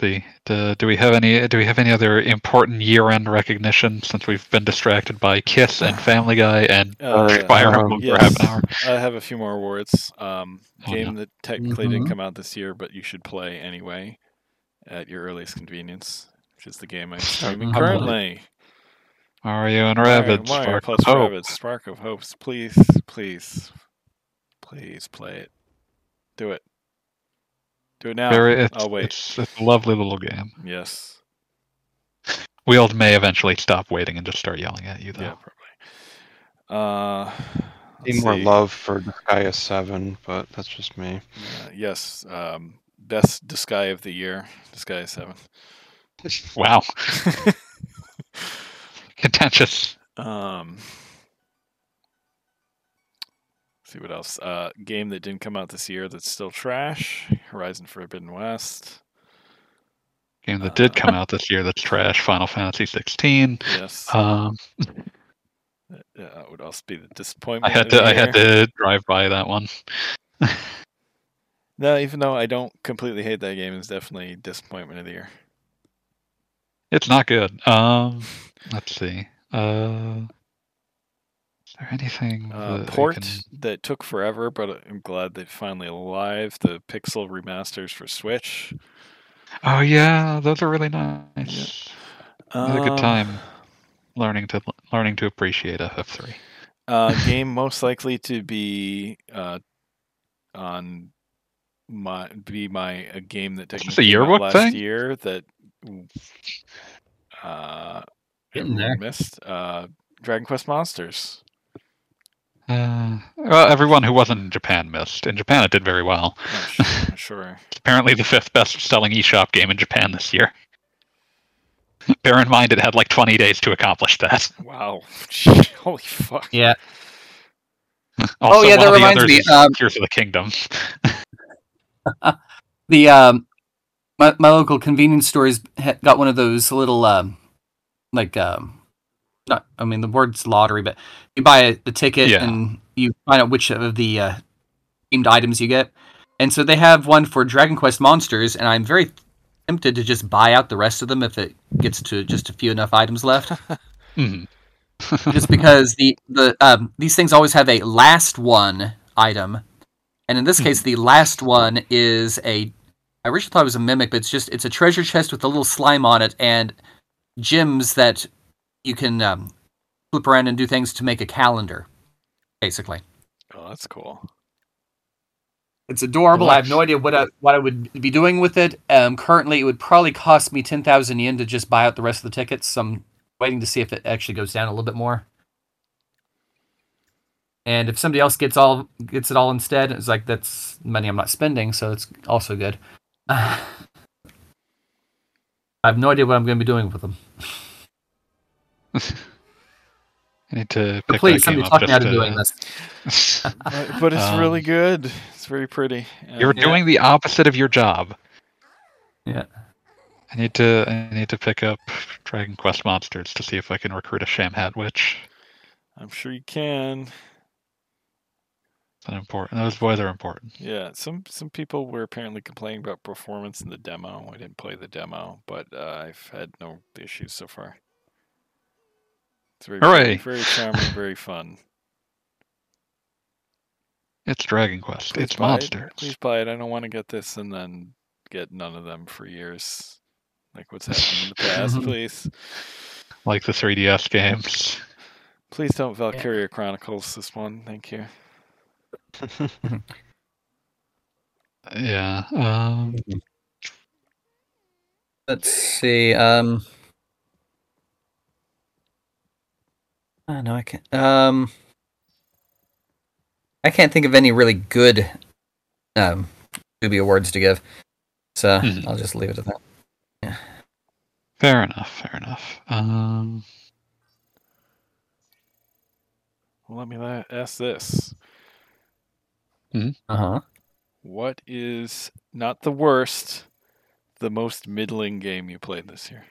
let's see. Do, do we have any? Do we have any other important year-end recognition since we've been distracted by Kiss and Family Guy and Uh, Fire um, Emblem for yes. half an hour? I have a few more awards. Um, Oh, game no. that technically didn't Mhm. come out this year, but you should play anyway at your earliest convenience, which is the game I'm streaming currently. Mario and Mario- Rabbids. Mario Spark plus of Hope. Rabbids, Spark of Hopes. Please, please, please play it. Do it. Do it now. Very, it's, I'll wait. It's, it's a lovely little game. Yes. We all may eventually stop waiting and just start yelling at you, though. Yeah, probably. Uh, Need more see. love for Disgaea Seven, but that's just me. Uh, yes. Um, best Disgaea of the year. Disgaea Seven. Wow, contentious. Um, see what else. Uh, game that didn't come out this year that's still trash. Horizon Forbidden West. Game that did Uh, come out this year that's trash. Final Fantasy 16. Yes. Um, would also be the disappointment. I had to I had to drive by that one. No, even though I don't completely hate that game, it's definitely disappointment of the year. It's not good. Um, let's see. Uh, there anything Uh, that port can- that took forever, but I'm glad they're finally alive. The Pixel remasters for Switch. Oh yeah, those are really nice. I had a good Um, time learning to learning to appreciate FF3. Uh, game most likely to be uh, on my be my a game that this technically a came yearbook last thing? year that uh Getting everyone there. missed uh Dragon Quest Monsters. Uh, well, everyone who wasn't in Japan missed. In Japan, it did very well. I'm sure, I'm sure. It's apparently the fifth best-selling eShop game in Japan this year. Bear in mind, it had like 20 days to accomplish that. Wow. Holy fuck. Yeah. Also, yeah, that the reminds me, is um, Tears of the Kingdom. The um, my my local convenience stores ha- got one of those little um, like um, not I mean the word's lottery, but you buy a, the ticket Yeah. and you find out which of the uh, themed items you get. And so they have one for Dragon Quest monsters, and I'm very tempted to just buy out the rest of them if it gets to just a few enough items left. Mhm. just because the the um, these things always have a last one item, and in this case, the last one is a. I originally thought it was a mimic, but it's just it's a treasure chest with a little slime on it and gems that you can um, flip around and do things to make a calendar. Basically, Oh, that's cool. it's adorable. I have no idea what I, what I would be doing with it. Um, currently, it would probably cost me ten thousand yen to just buy out the rest of the tickets. So I'm waiting to see if it actually goes down a little bit more. And if somebody else gets all gets it all instead, it's like that's money I'm not spending, so it's also good. I have no idea what I'm going to be doing with them. I need to But pick please, that game somebody up talk me just out of doing this. But, but it's Um, really good. It's very pretty. You're And- doing the opposite of your job. Yeah. I need to I need to pick up Dragon Quest Monsters to see if I can recruit a Shamhat Witch. I'm sure you can. That's important. Those boys are important. Yeah, some some people were apparently complaining about performance in the demo. I didn't play the demo, but uh, I've had no issues so far. It's very Hooray. very charming, very fun. It's Dragon Quest. Please it's buy monsters. It. Please buy it. I don't want to get this and then get none of them for years, like what's happened in the past. Please, Like the 3DS games. please don't Valkyria Chronicles this one. Thank you. Yeah. Um, Let's see. Um. Oh, no, I can't. Um. I can't think of any really good um Doobie awards to give, so Mhm. I'll just leave it at that. Yeah. fair enough. Fair enough. Um, Well, let me ask this: Uh huh. What is not the worst, the most middling game you played this year?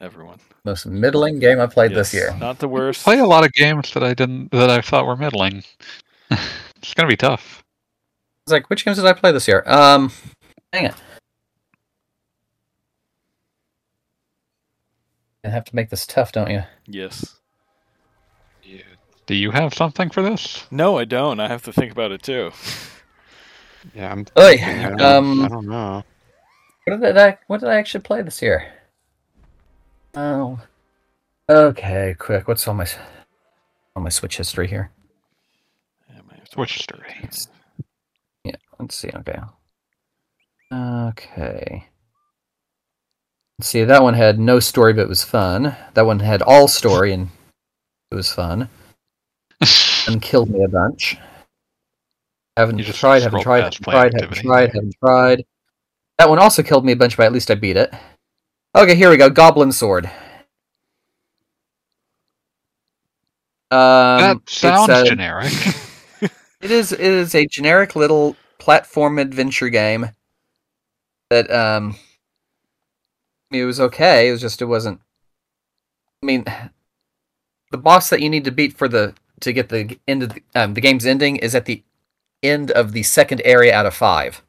Everyone. Most middling game I played this year. Not the worst. I play a lot of games that I didn't that I thought were middling. it's gonna be tough. It's like, which games did I play this year? Um, dang it. You have to make this tough, don't you? Yes. Do you have something for this? No, I don't. I have to think about it too. Yeah, I'm. Oy, I don't, um, I don't know. What did I what did I actually play this year? Oh. Okay, quick. What's on my on my Switch history here? Yeah, I might have to Switch history. Yeah, let's see. Okay. Okay. Let's see. That one had no story, but it was fun. That one had all story, and it was fun. And killed me a bunch. Haven't tried, haven't tried, haven't tried, haven't tried, haven't tried. That one also killed me a bunch, but at least I beat it. Okay, here we go. Goblin Sword. Um, that sounds a- generic. it is it is a generic little platform adventure game that um it was okay, it was just it wasn't I mean the boss that you need to beat for the to get the end of the, um, the game's ending is at the end of the second area out of 5.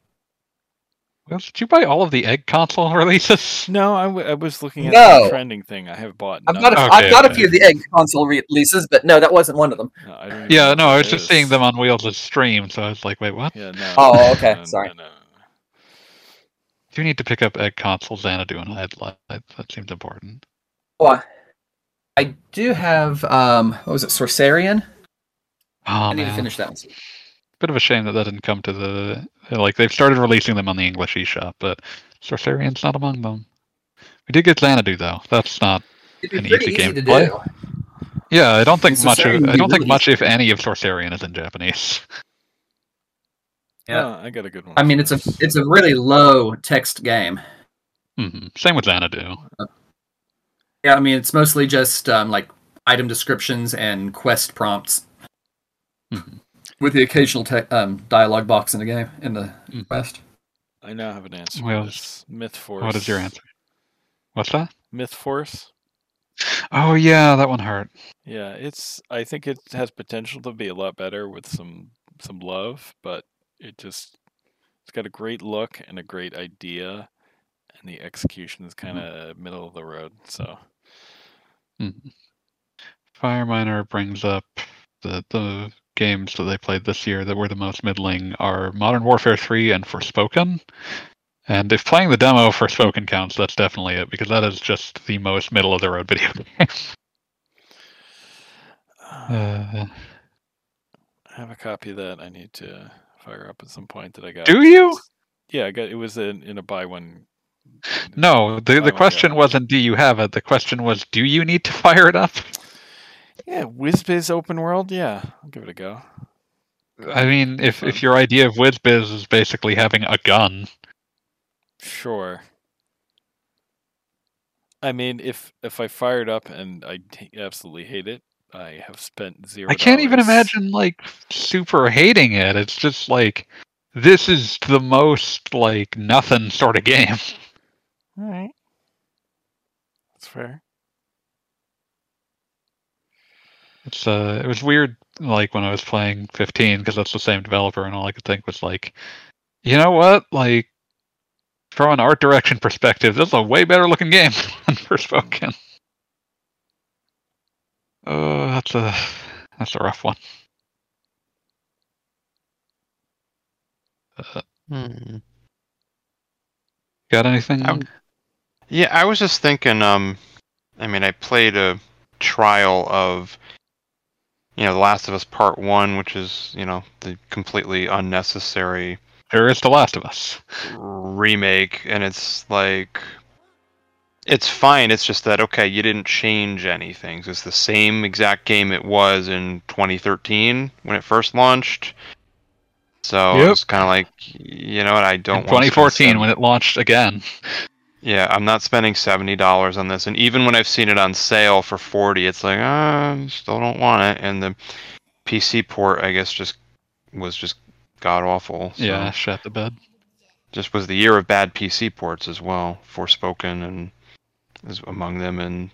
Well, did you buy all of the egg console releases? No, I, w- I was looking at No. the trending thing. I have bought. I've got a, of Okay, have got a few of the egg console releases, but no, that wasn't one of them. No, I don't Yeah, no, I was just seeing them on Wheels' of stream, so I was like, wait, what? Yeah, no. Oh, okay, no, sorry. No, no. Do you need to pick up egg console Xanadu and Headlight? That seems important. Oh, I do have um what was it, Sorcerian? Oh, I need man. to finish that one. Bit of a shame that that didn't come to the like they've started releasing them on the English eShop, but Sorcerian's not among them. We did get Xanadu though. That's not An be pretty easy easy, game to to play. do. Yeah, I don't think It's much. Of, I don't think really- much, if any, of Sorcerian is in Japanese. Yeah. Oh, I got a good one. I mean, it's a it's a really low text game. hmm Same with Xanadu. Yeah, I mean, it's mostly just um, like item descriptions and quest prompts, Mhm. With the occasional te- um, dialogue box in the game in the Mhm. quest. I now have an answer. Well, for. Myth Force. What is your answer? What's that? Myth Force. Oh yeah, that one hurt. Yeah, it's. I think it has potential to be a lot better with some some love, but it just it's got a great look and a great idea, and the execution is kind of middle of the road. So Mhm. Fire Miner brings up the the games that they played this year that were the most middling are Modern Warfare 3 and Forspoken. And if playing the demo for Spoken counts, that's definitely it because that is just the most middle of the road video game. Uh, I have a copy of that I need to fire up at some point that I got. do you? Yeah, I got it was in, in a buy one. No, the the question wasn't do you have it. The question was do you need to fire it up? Yeah, WizBiz open world. Yeah, I'll give it a go. I mean, if if your idea of WizBiz is basically having a gun, Sure. I mean, if if I fire it up and I t- absolutely hate it, I have spent zero. I can't even imagine like super hating it. It's just like this is the most like nothing sort of game. All right, that's fair. It's uh, it was weird like when I was playing 15 because that's the same developer, and all I could think was like, you know what, like. From an art direction perspective, this is a way better looking game than Forspoken. Oh, that's a that's a rough one. Uh, Hmm. got anything? I'm- Yeah, I was just thinking. Um, I mean, I played a trial of, you know, The Last of Us Part One, which is, you know, the completely unnecessary There is The Last of Us. remake, and it's like, it's fine. It's just that okay, you didn't change anything. It's the same exact game it was in 2013 when it first launched. So Yep. it's kind of like, you know what? I don't. In wanna 2014 seven- when it launched again. Yeah, I'm not spending seventy dollars on this, and even when I've seen it on sale for forty, it's like, ah, I still don't want it. And the PC port, I guess, just was just god awful. So Yeah, shut the bed. just was the year of bad PC ports as well. Forspoken and is among them, and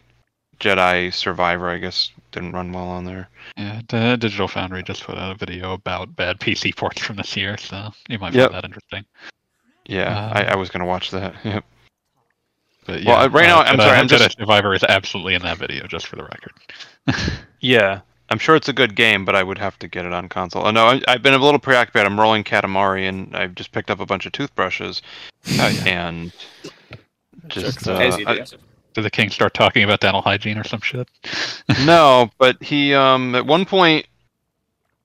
Jedi Survivor, I guess, didn't run well on there. Yeah, Digital Foundry just put out a video about bad PC ports from this year, so you might Yep. find that interesting. Yeah, Um, I, I was gonna watch that. Yep. But Well, yeah, uh, right now, I'm sorry, I'm Jedi just- Survivor is absolutely in that video, just for the record. Yeah, I'm sure it's a good game, but I would have to get it on console. Oh no, I, I've been a little preoccupied. I'm rolling Katamari, and I've just picked up a bunch of toothbrushes, yeah. and just Checks out. uh, As you do. I- Did the king start talking about dental hygiene or some shit? no, but he um at one point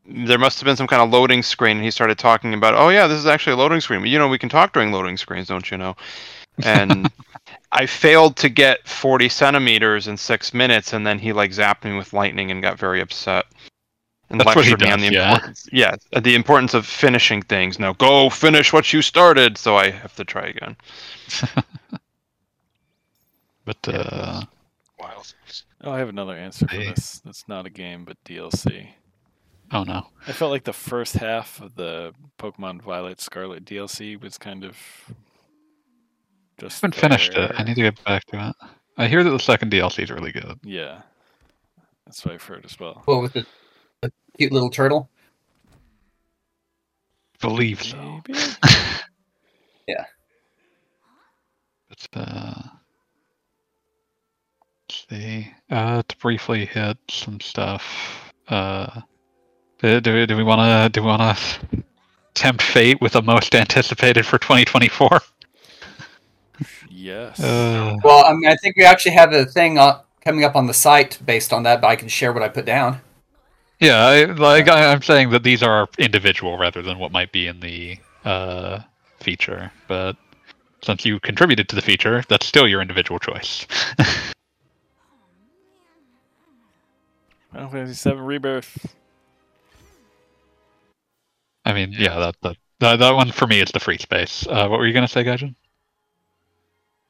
there must have been some kind of loading screen, and he started talking about, oh yeah, this is actually a loading screen. You know, we can talk during loading screens, don't you know? And I failed to get 40 centimeters in six minutes, and then he like zapped me with lightning and got very upset. And That's what he lectured me on does, the yeah. importance, yeah, the importance of finishing things. Now go finish what you started. So I have to try again. But uh, Wild. Oh, I have another answer for Hey. this. That's not a game, but DLC. oh no, I felt like the first half of the Pokemon Violet Scarlet DLC was kind of just. I haven't finished it. I need to get back to it. I hear that the second DLC is really good. Yeah, that's what I've heard as well. Well, with the, the cute little turtle. Believe so. yeah. But uh, let's see. Uh, to briefly hit some stuff. Uh, do, do, do we want to do we want to tempt fate with the most anticipated for 2024? Yes. Uh, Well, I mean, I think we actually have a thing uh, coming up on the site based on that, but I can share what I put down. Yeah, I, like I, I'm saying that these are individual rather than what might be in the uh, feature. But since you contributed to the feature, that's still your individual choice. Final Fantasy VII Rebirth. I mean, yeah, that that that, that one for me is the free space. Uh, what were you gonna say, Gaijin?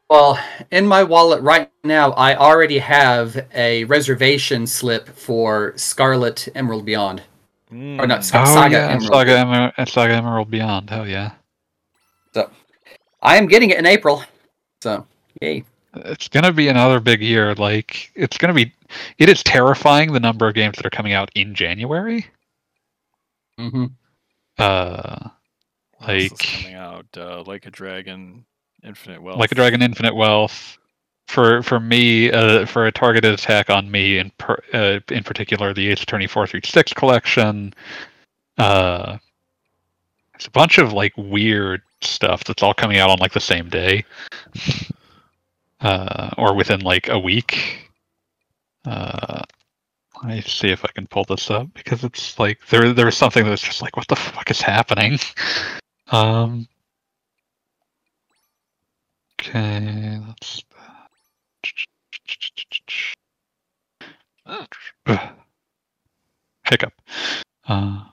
Well, in my wallet right now, I already have a reservation slip for Scarlet Emerald Beyond. Or not Mm. Scar- oh Saga yeah, Emerald. Saga Emerald, Saga Emerald Beyond. Hell yeah! So, I am getting it in April. So, yay. It's gonna be another big year. Like it's gonna be. It is terrifying the number of games that are coming out in January. Mm-hmm. Uh, What else is like- coming out uh, like a dragon, Infinite Wealth. like a dragon infinite wealth. For for me uh, for a targeted attack on me in per, uh, in particular the ace attorney 436 collection. Uh it's a bunch of like weird stuff that's all coming out on like the same day. Uh or within like a week. Uh let me see if i can pull this up because it's like there there was something that was just like what the fuck is happening? Um Okay, that's hiccup. Uh,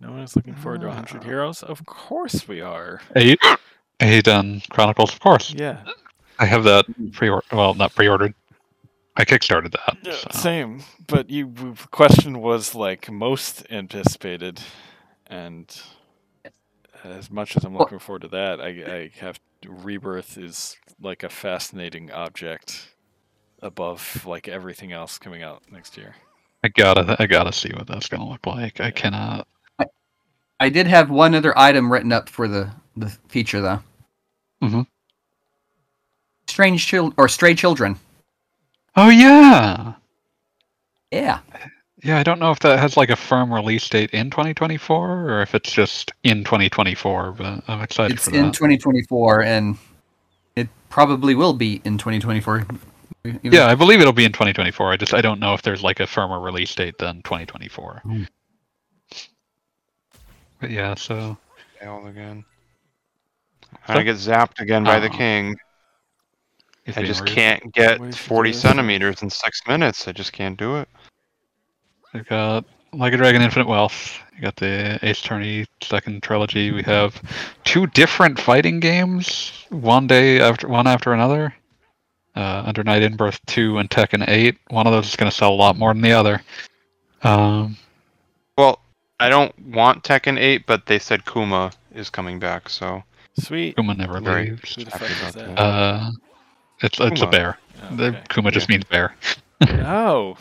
No one is looking forward to 100 Heroes. Of course we are. eight, Eiyuden Chronicles, of course. Yeah. I have that pre-order. Well, not pre-ordered. I kickstarted that. Yeah, so. Same, but you the question was like most anticipated, and as much as I'm Well- looking forward to that, I, I have Rebirth is like a fascinating object above like everything else coming out next year. I gotta, I gotta see what that's gonna look like. I cannot. I did have one other item written up for the the feature though. Mm-hmm. Strange children or stray children. Oh yeah, Yeah. Yeah. I don't know if that has like a firm release date in 2024 or if it's just in 2024. But I'm excited It's for in 2024 and it probably will be in 2024. Even- Yeah, I believe it'll be in 2024. I just I don't know if there's like a firmer release date than 2024. Hmm. But yeah, so Failed again. I get zapped again by the Oh. king. I just rude. can't get What if you 40 centimeters in six minutes. I just can't do it. We've got Like a Dragon Infinite Wealth. You got the Ace Attorney second trilogy. We have two different fighting games, one day after one after another. Uh, Under Night In-Birth 2 and Tekken 8. One of those is going to sell a lot more than the other. Um, Well, I don't want Tekken 8, but they said Kuma is coming back, so Sweet. Kuma never Very leaves. Who the happy fuck is about that? that. Uh, it's it's a bear. Oh, The okay. Kuma just Yeah. means bear. Oh.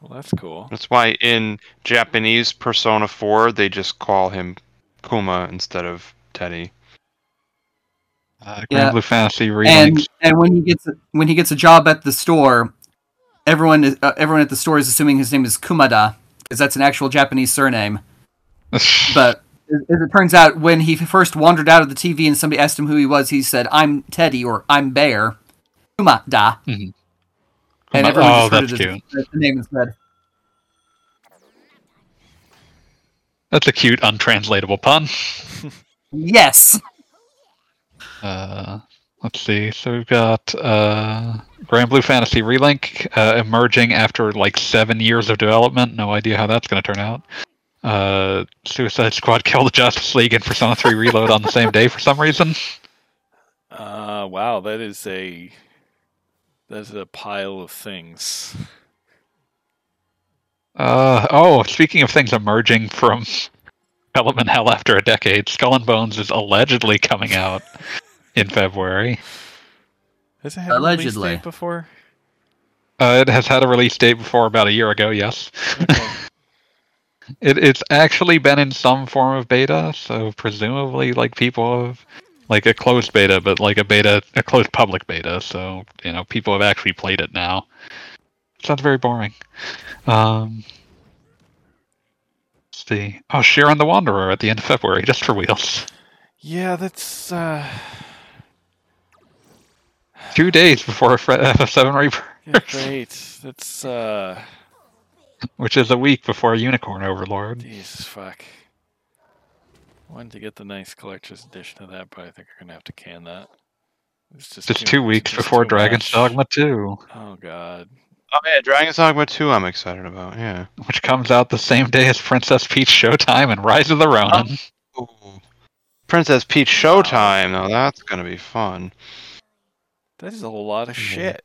Well, that's cool. that's why in Japanese Persona 4 they just call him Kuma instead of Teddy. Uh, Yeah. Blue Fantasy and and when he gets a, when he gets a job at the store, everyone is, uh, everyone at the store is assuming his name is Kumada because that's an actual Japanese surname. But as as it turns out, when he first wandered out of the TV and somebody asked him who he was, he said, "I'm Teddy" or "I'm Bear." Kumada, Mhm. And Kuma- everyone oh, just heard that's it cute. as the name instead. That's a cute, untranslatable pun. Yes. Uh, let's see. So we've got uh, Granblue Fantasy Relink uh, emerging after like seven years of development. No idea how that's going to turn out. Uh, Suicide Squad Kill the Justice League and Persona 3 Reload on the same day for some reason. Uh, wow, that is a that's a pile of things. Uh, oh, speaking of things emerging from development hell after a decade, Skull and Bones is allegedly coming out in February. Has it had a release date before? Uh, it has had a release date before about a year ago, yes. Okay. It, it's actually been in some form of beta, so presumably, like people have, like a closed beta, but like a beta, a closed public beta. So you know, people have actually played it now. Sounds very boring. Um, let's see. Oh, Shiren the Wanderer at the end of February, just for wheels. yeah, that's uh, Two days before FF7 Rebirth. yeah, great. That's uh, which is a week before Unicorn Overlord. Jesus fuck. Wanted to get the nice collector's edition of that, but I think I'm gonna have to can that. It's just Just too- two weeks just before too Dragon's much. Dogma 2, Oh god. Oh yeah, Dragon's Dogma 2 I'm excited about, yeah. which comes out the same day as Princess Peach Showtime and Rise of the Ronin. Ooh. Princess Peach Showtime, now that's gonna be fun. That is a lot of mm. shit.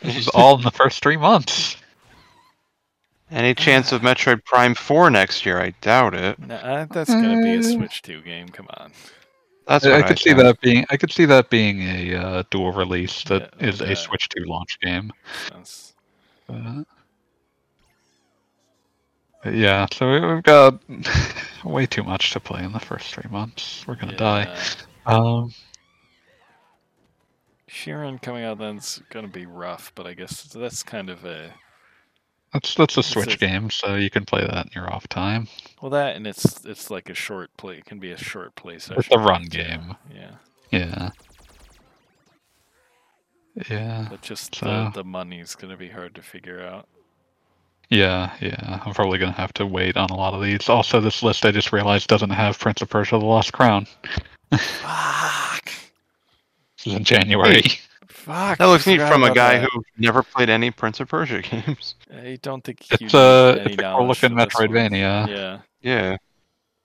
This is all in the first three months. Any chance of Metroid Prime 4 next year? I doubt it. nah, that's gonna be a Uh, Switch 2 game. Come on. That's I, what I I could see that being I could see that being a uh, dual release that Yeah, is yeah. a Switch 2 launch game. That's- Uh, yeah, so we- we've got way too much to play in the first three months. We're gonna die. yeah. Um, Shiren coming out then's gonna be rough, but I guess that's kind of a that's that's a Switch a- game, so you can play that in your off time. well that and it's it's like a short play. It can be a short play session. It's a run game. Yeah, Yeah. Yeah. but just So- the the money's gonna be hard to figure out. Yeah, yeah. I'm probably gonna have to wait on a lot of these. Also, this list I just realized doesn't have Prince of Persia: The Lost Crown. Fuck. This is in January. Fuck. That looks neat from a guy that. who never played any Prince of Persia games. I don't think he It's uh, any it's a cool knowledge looking for this one. Metroidvania. Yeah. Yeah.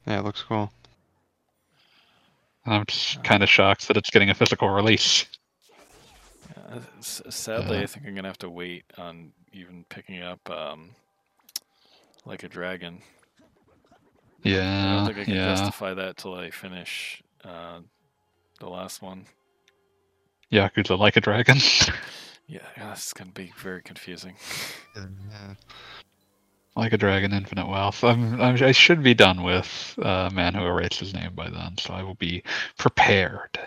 Yeah, it looks cool. I'm just kind of shocked that it's getting a physical release. Uh, sadly, Uh, I think I'm gonna have to wait on even picking up um, like a dragon. Yeah, I don't think I can yeah. justify that till I finish uh, the last one. Yakuza Like a Dragon. Yeah, that's gonna be very confusing. like a Dragon, Infinite Wealth. I'm, I'm, I should be done with uh, Man Who Erased His Name by then, so I will be prepared.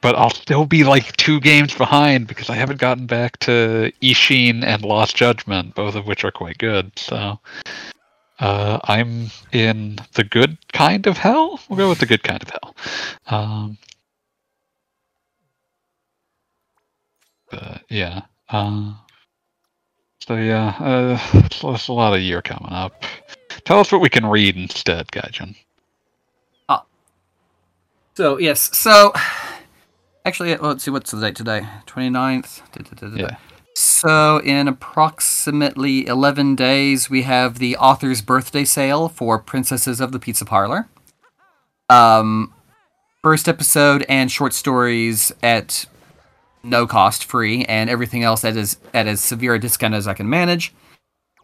But I'll still be like two games behind because I haven't gotten back to Ishin and Lost Judgment, both of which are quite good. So uh, I'm in the good kind of hell. We'll go with the good kind of hell. Um, but yeah. Uh, so yeah, uh, so there's a lot of year coming up. Tell us what we can read instead, Gaijin. So yes, so actually, uh, let's see what's the date today. 29th. Da, da, da, da, da. Yeah. So in approximately 11 days, we have the author's birthday sale for Princesses of the Pizza Parlor. Um, first episode and short stories at no cost, free, and everything else at as at as severe a discount as I can manage.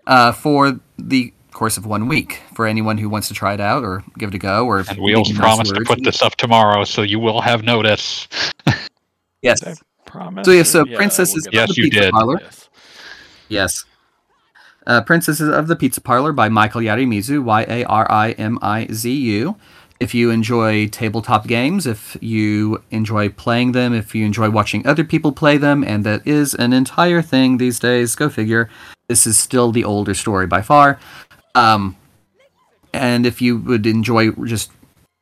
Uh, for the course of one week, for anyone who wants to try it out or give it a go, or And Wheels making nice promised to put this up tomorrow, so you will have notice. Yes. I promise? So, yeah, or- so we'll Princesses of Yes, the you Pizza did. Parlor. Yes. Yes. Uh, Princesses of the Pizza Parlor by Michael Yarimizu, Y A R I M I Z U. If you enjoy tabletop games, if you enjoy playing them, if you enjoy watching other people play them, and that is an entire thing these days, go figure. This is still the older story by far. Um, and if you would enjoy just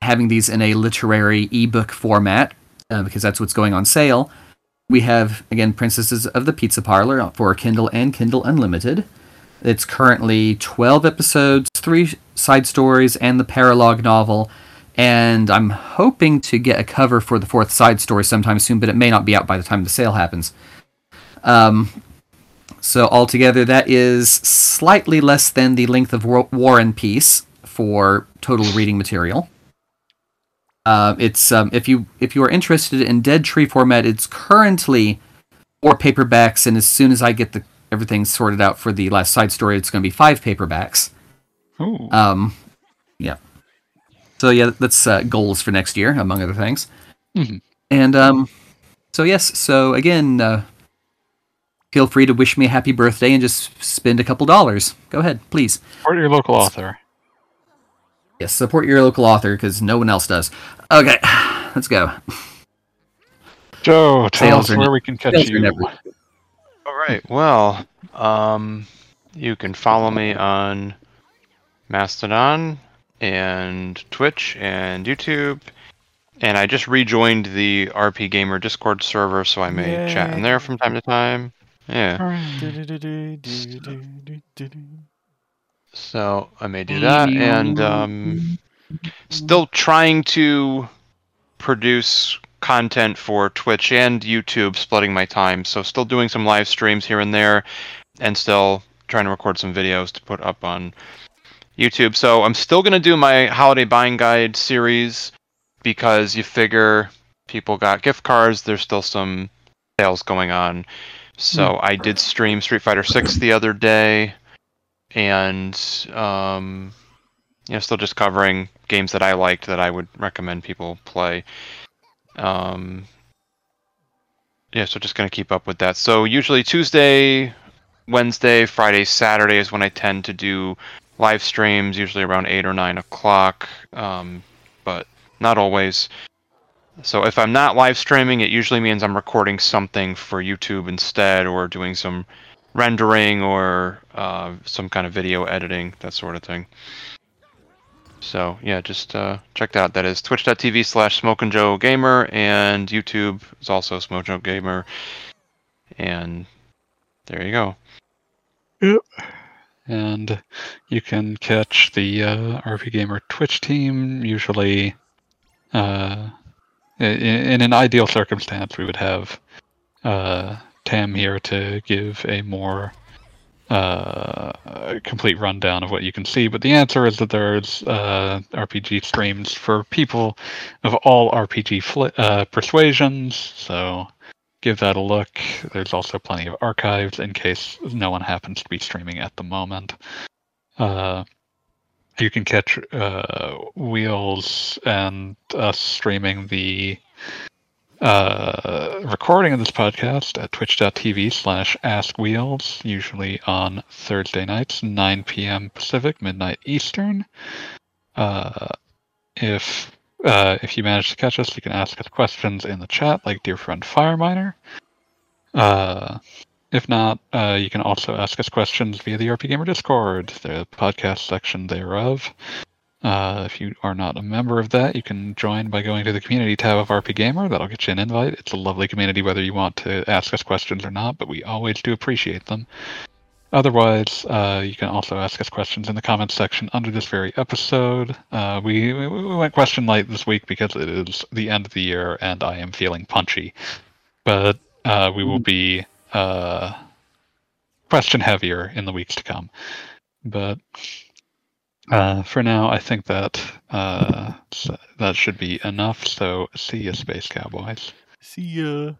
having these in a literary ebook format, uh, because that's what's going on sale, we have again Princesses of the Pizza Parlor for Kindle and Kindle Unlimited. It's currently 12 episodes, three side stories, and the paralogue novel. And I'm hoping to get a cover for the fourth side story sometime soon, but it may not be out by the time the sale happens. Um, so altogether, that is slightly less than the length of War, and Peace for total reading material. Uh, it's um, if you if you are interested in Dead Tree format, it's currently four paperbacks, and as soon as I get the everything sorted out for the last side story, it's going to be five paperbacks. Ooh. Um. So yeah, that's uh, goals for next year, among other things. Mhm. And um, so yes, so again, uh, feel free to wish me a happy birthday and just spend a couple dollars. Go ahead, please. Support your local author. Yes, support your local author because no one else does. Okay, let's go. Joe, tell Sales us are where ne- we can catch you. never- All right. Well, um, you can follow me on Mastodon and Twitch and YouTube. And I just rejoined the RPGamer Discord server, so I may chat in there from time to time. Yeah. So I may do that, and um, still trying to produce content for Twitch and YouTube, splitting my time. So still doing some live streams here and there, and still trying to record some videos to put up on YouTube. So I'm still gonna do my holiday buying guide series because you figure people got gift cards. There's still some sales going on. So I did stream Street Fighter Six the other day, and um, you know, still just covering games that I liked that I would recommend people play. Um, yeah, so just gonna keep up with that. So usually Tuesday, Wednesday, Friday, Saturday is when I tend to do live streams, usually around eight or nine o'clock, um, but not always. So if I'm not live streaming, it usually means I'm recording something for YouTube instead, or doing some rendering or uh, some kind of video editing, that sort of thing. So yeah, just uh, check that out. That is twitch.tv slash Smoke and Joe Gamer, and YouTube is also Smoke Joe Gamer. And there you go. And you can catch the uh, RPGamer Twitch team. Usually, uh, i- i- in an ideal circumstance, we would have uh, Tam here to give a more uh, complete rundown of what you can see. But the answer is that there's uh, RPG streams for people of all RPG fl- uh, persuasions. So give that a look. There's also plenty of archives in case no one happens to be streaming at the moment. Uh, you can catch uh, Wheels and us streaming the uh, recording of this podcast at twitch.tv slash askwheels, usually on Thursday nights, 9 p.m. Pacific, midnight Eastern. Uh, if uh, if you manage to catch us, you can ask us questions in the chat, like dear friend Fireminer. Uh, if not, uh, you can also ask us questions via the RPGamer Discord, the podcast section thereof. Uh, if you are not a member of that, you can join by going to the community tab of RPGamer. That'll get you an invite. It's a lovely community, whether you want to ask us questions or not, but we always do appreciate them. Otherwise, uh, you can also ask us questions in the comments section under this very episode. Uh, we, we we went question light this week because it is the end of the year and I am feeling punchy. But uh, we will be uh, question heavier in the weeks to come. But uh, for now, I think that uh, that should be enough. So see you, Space Cowboys. See ya.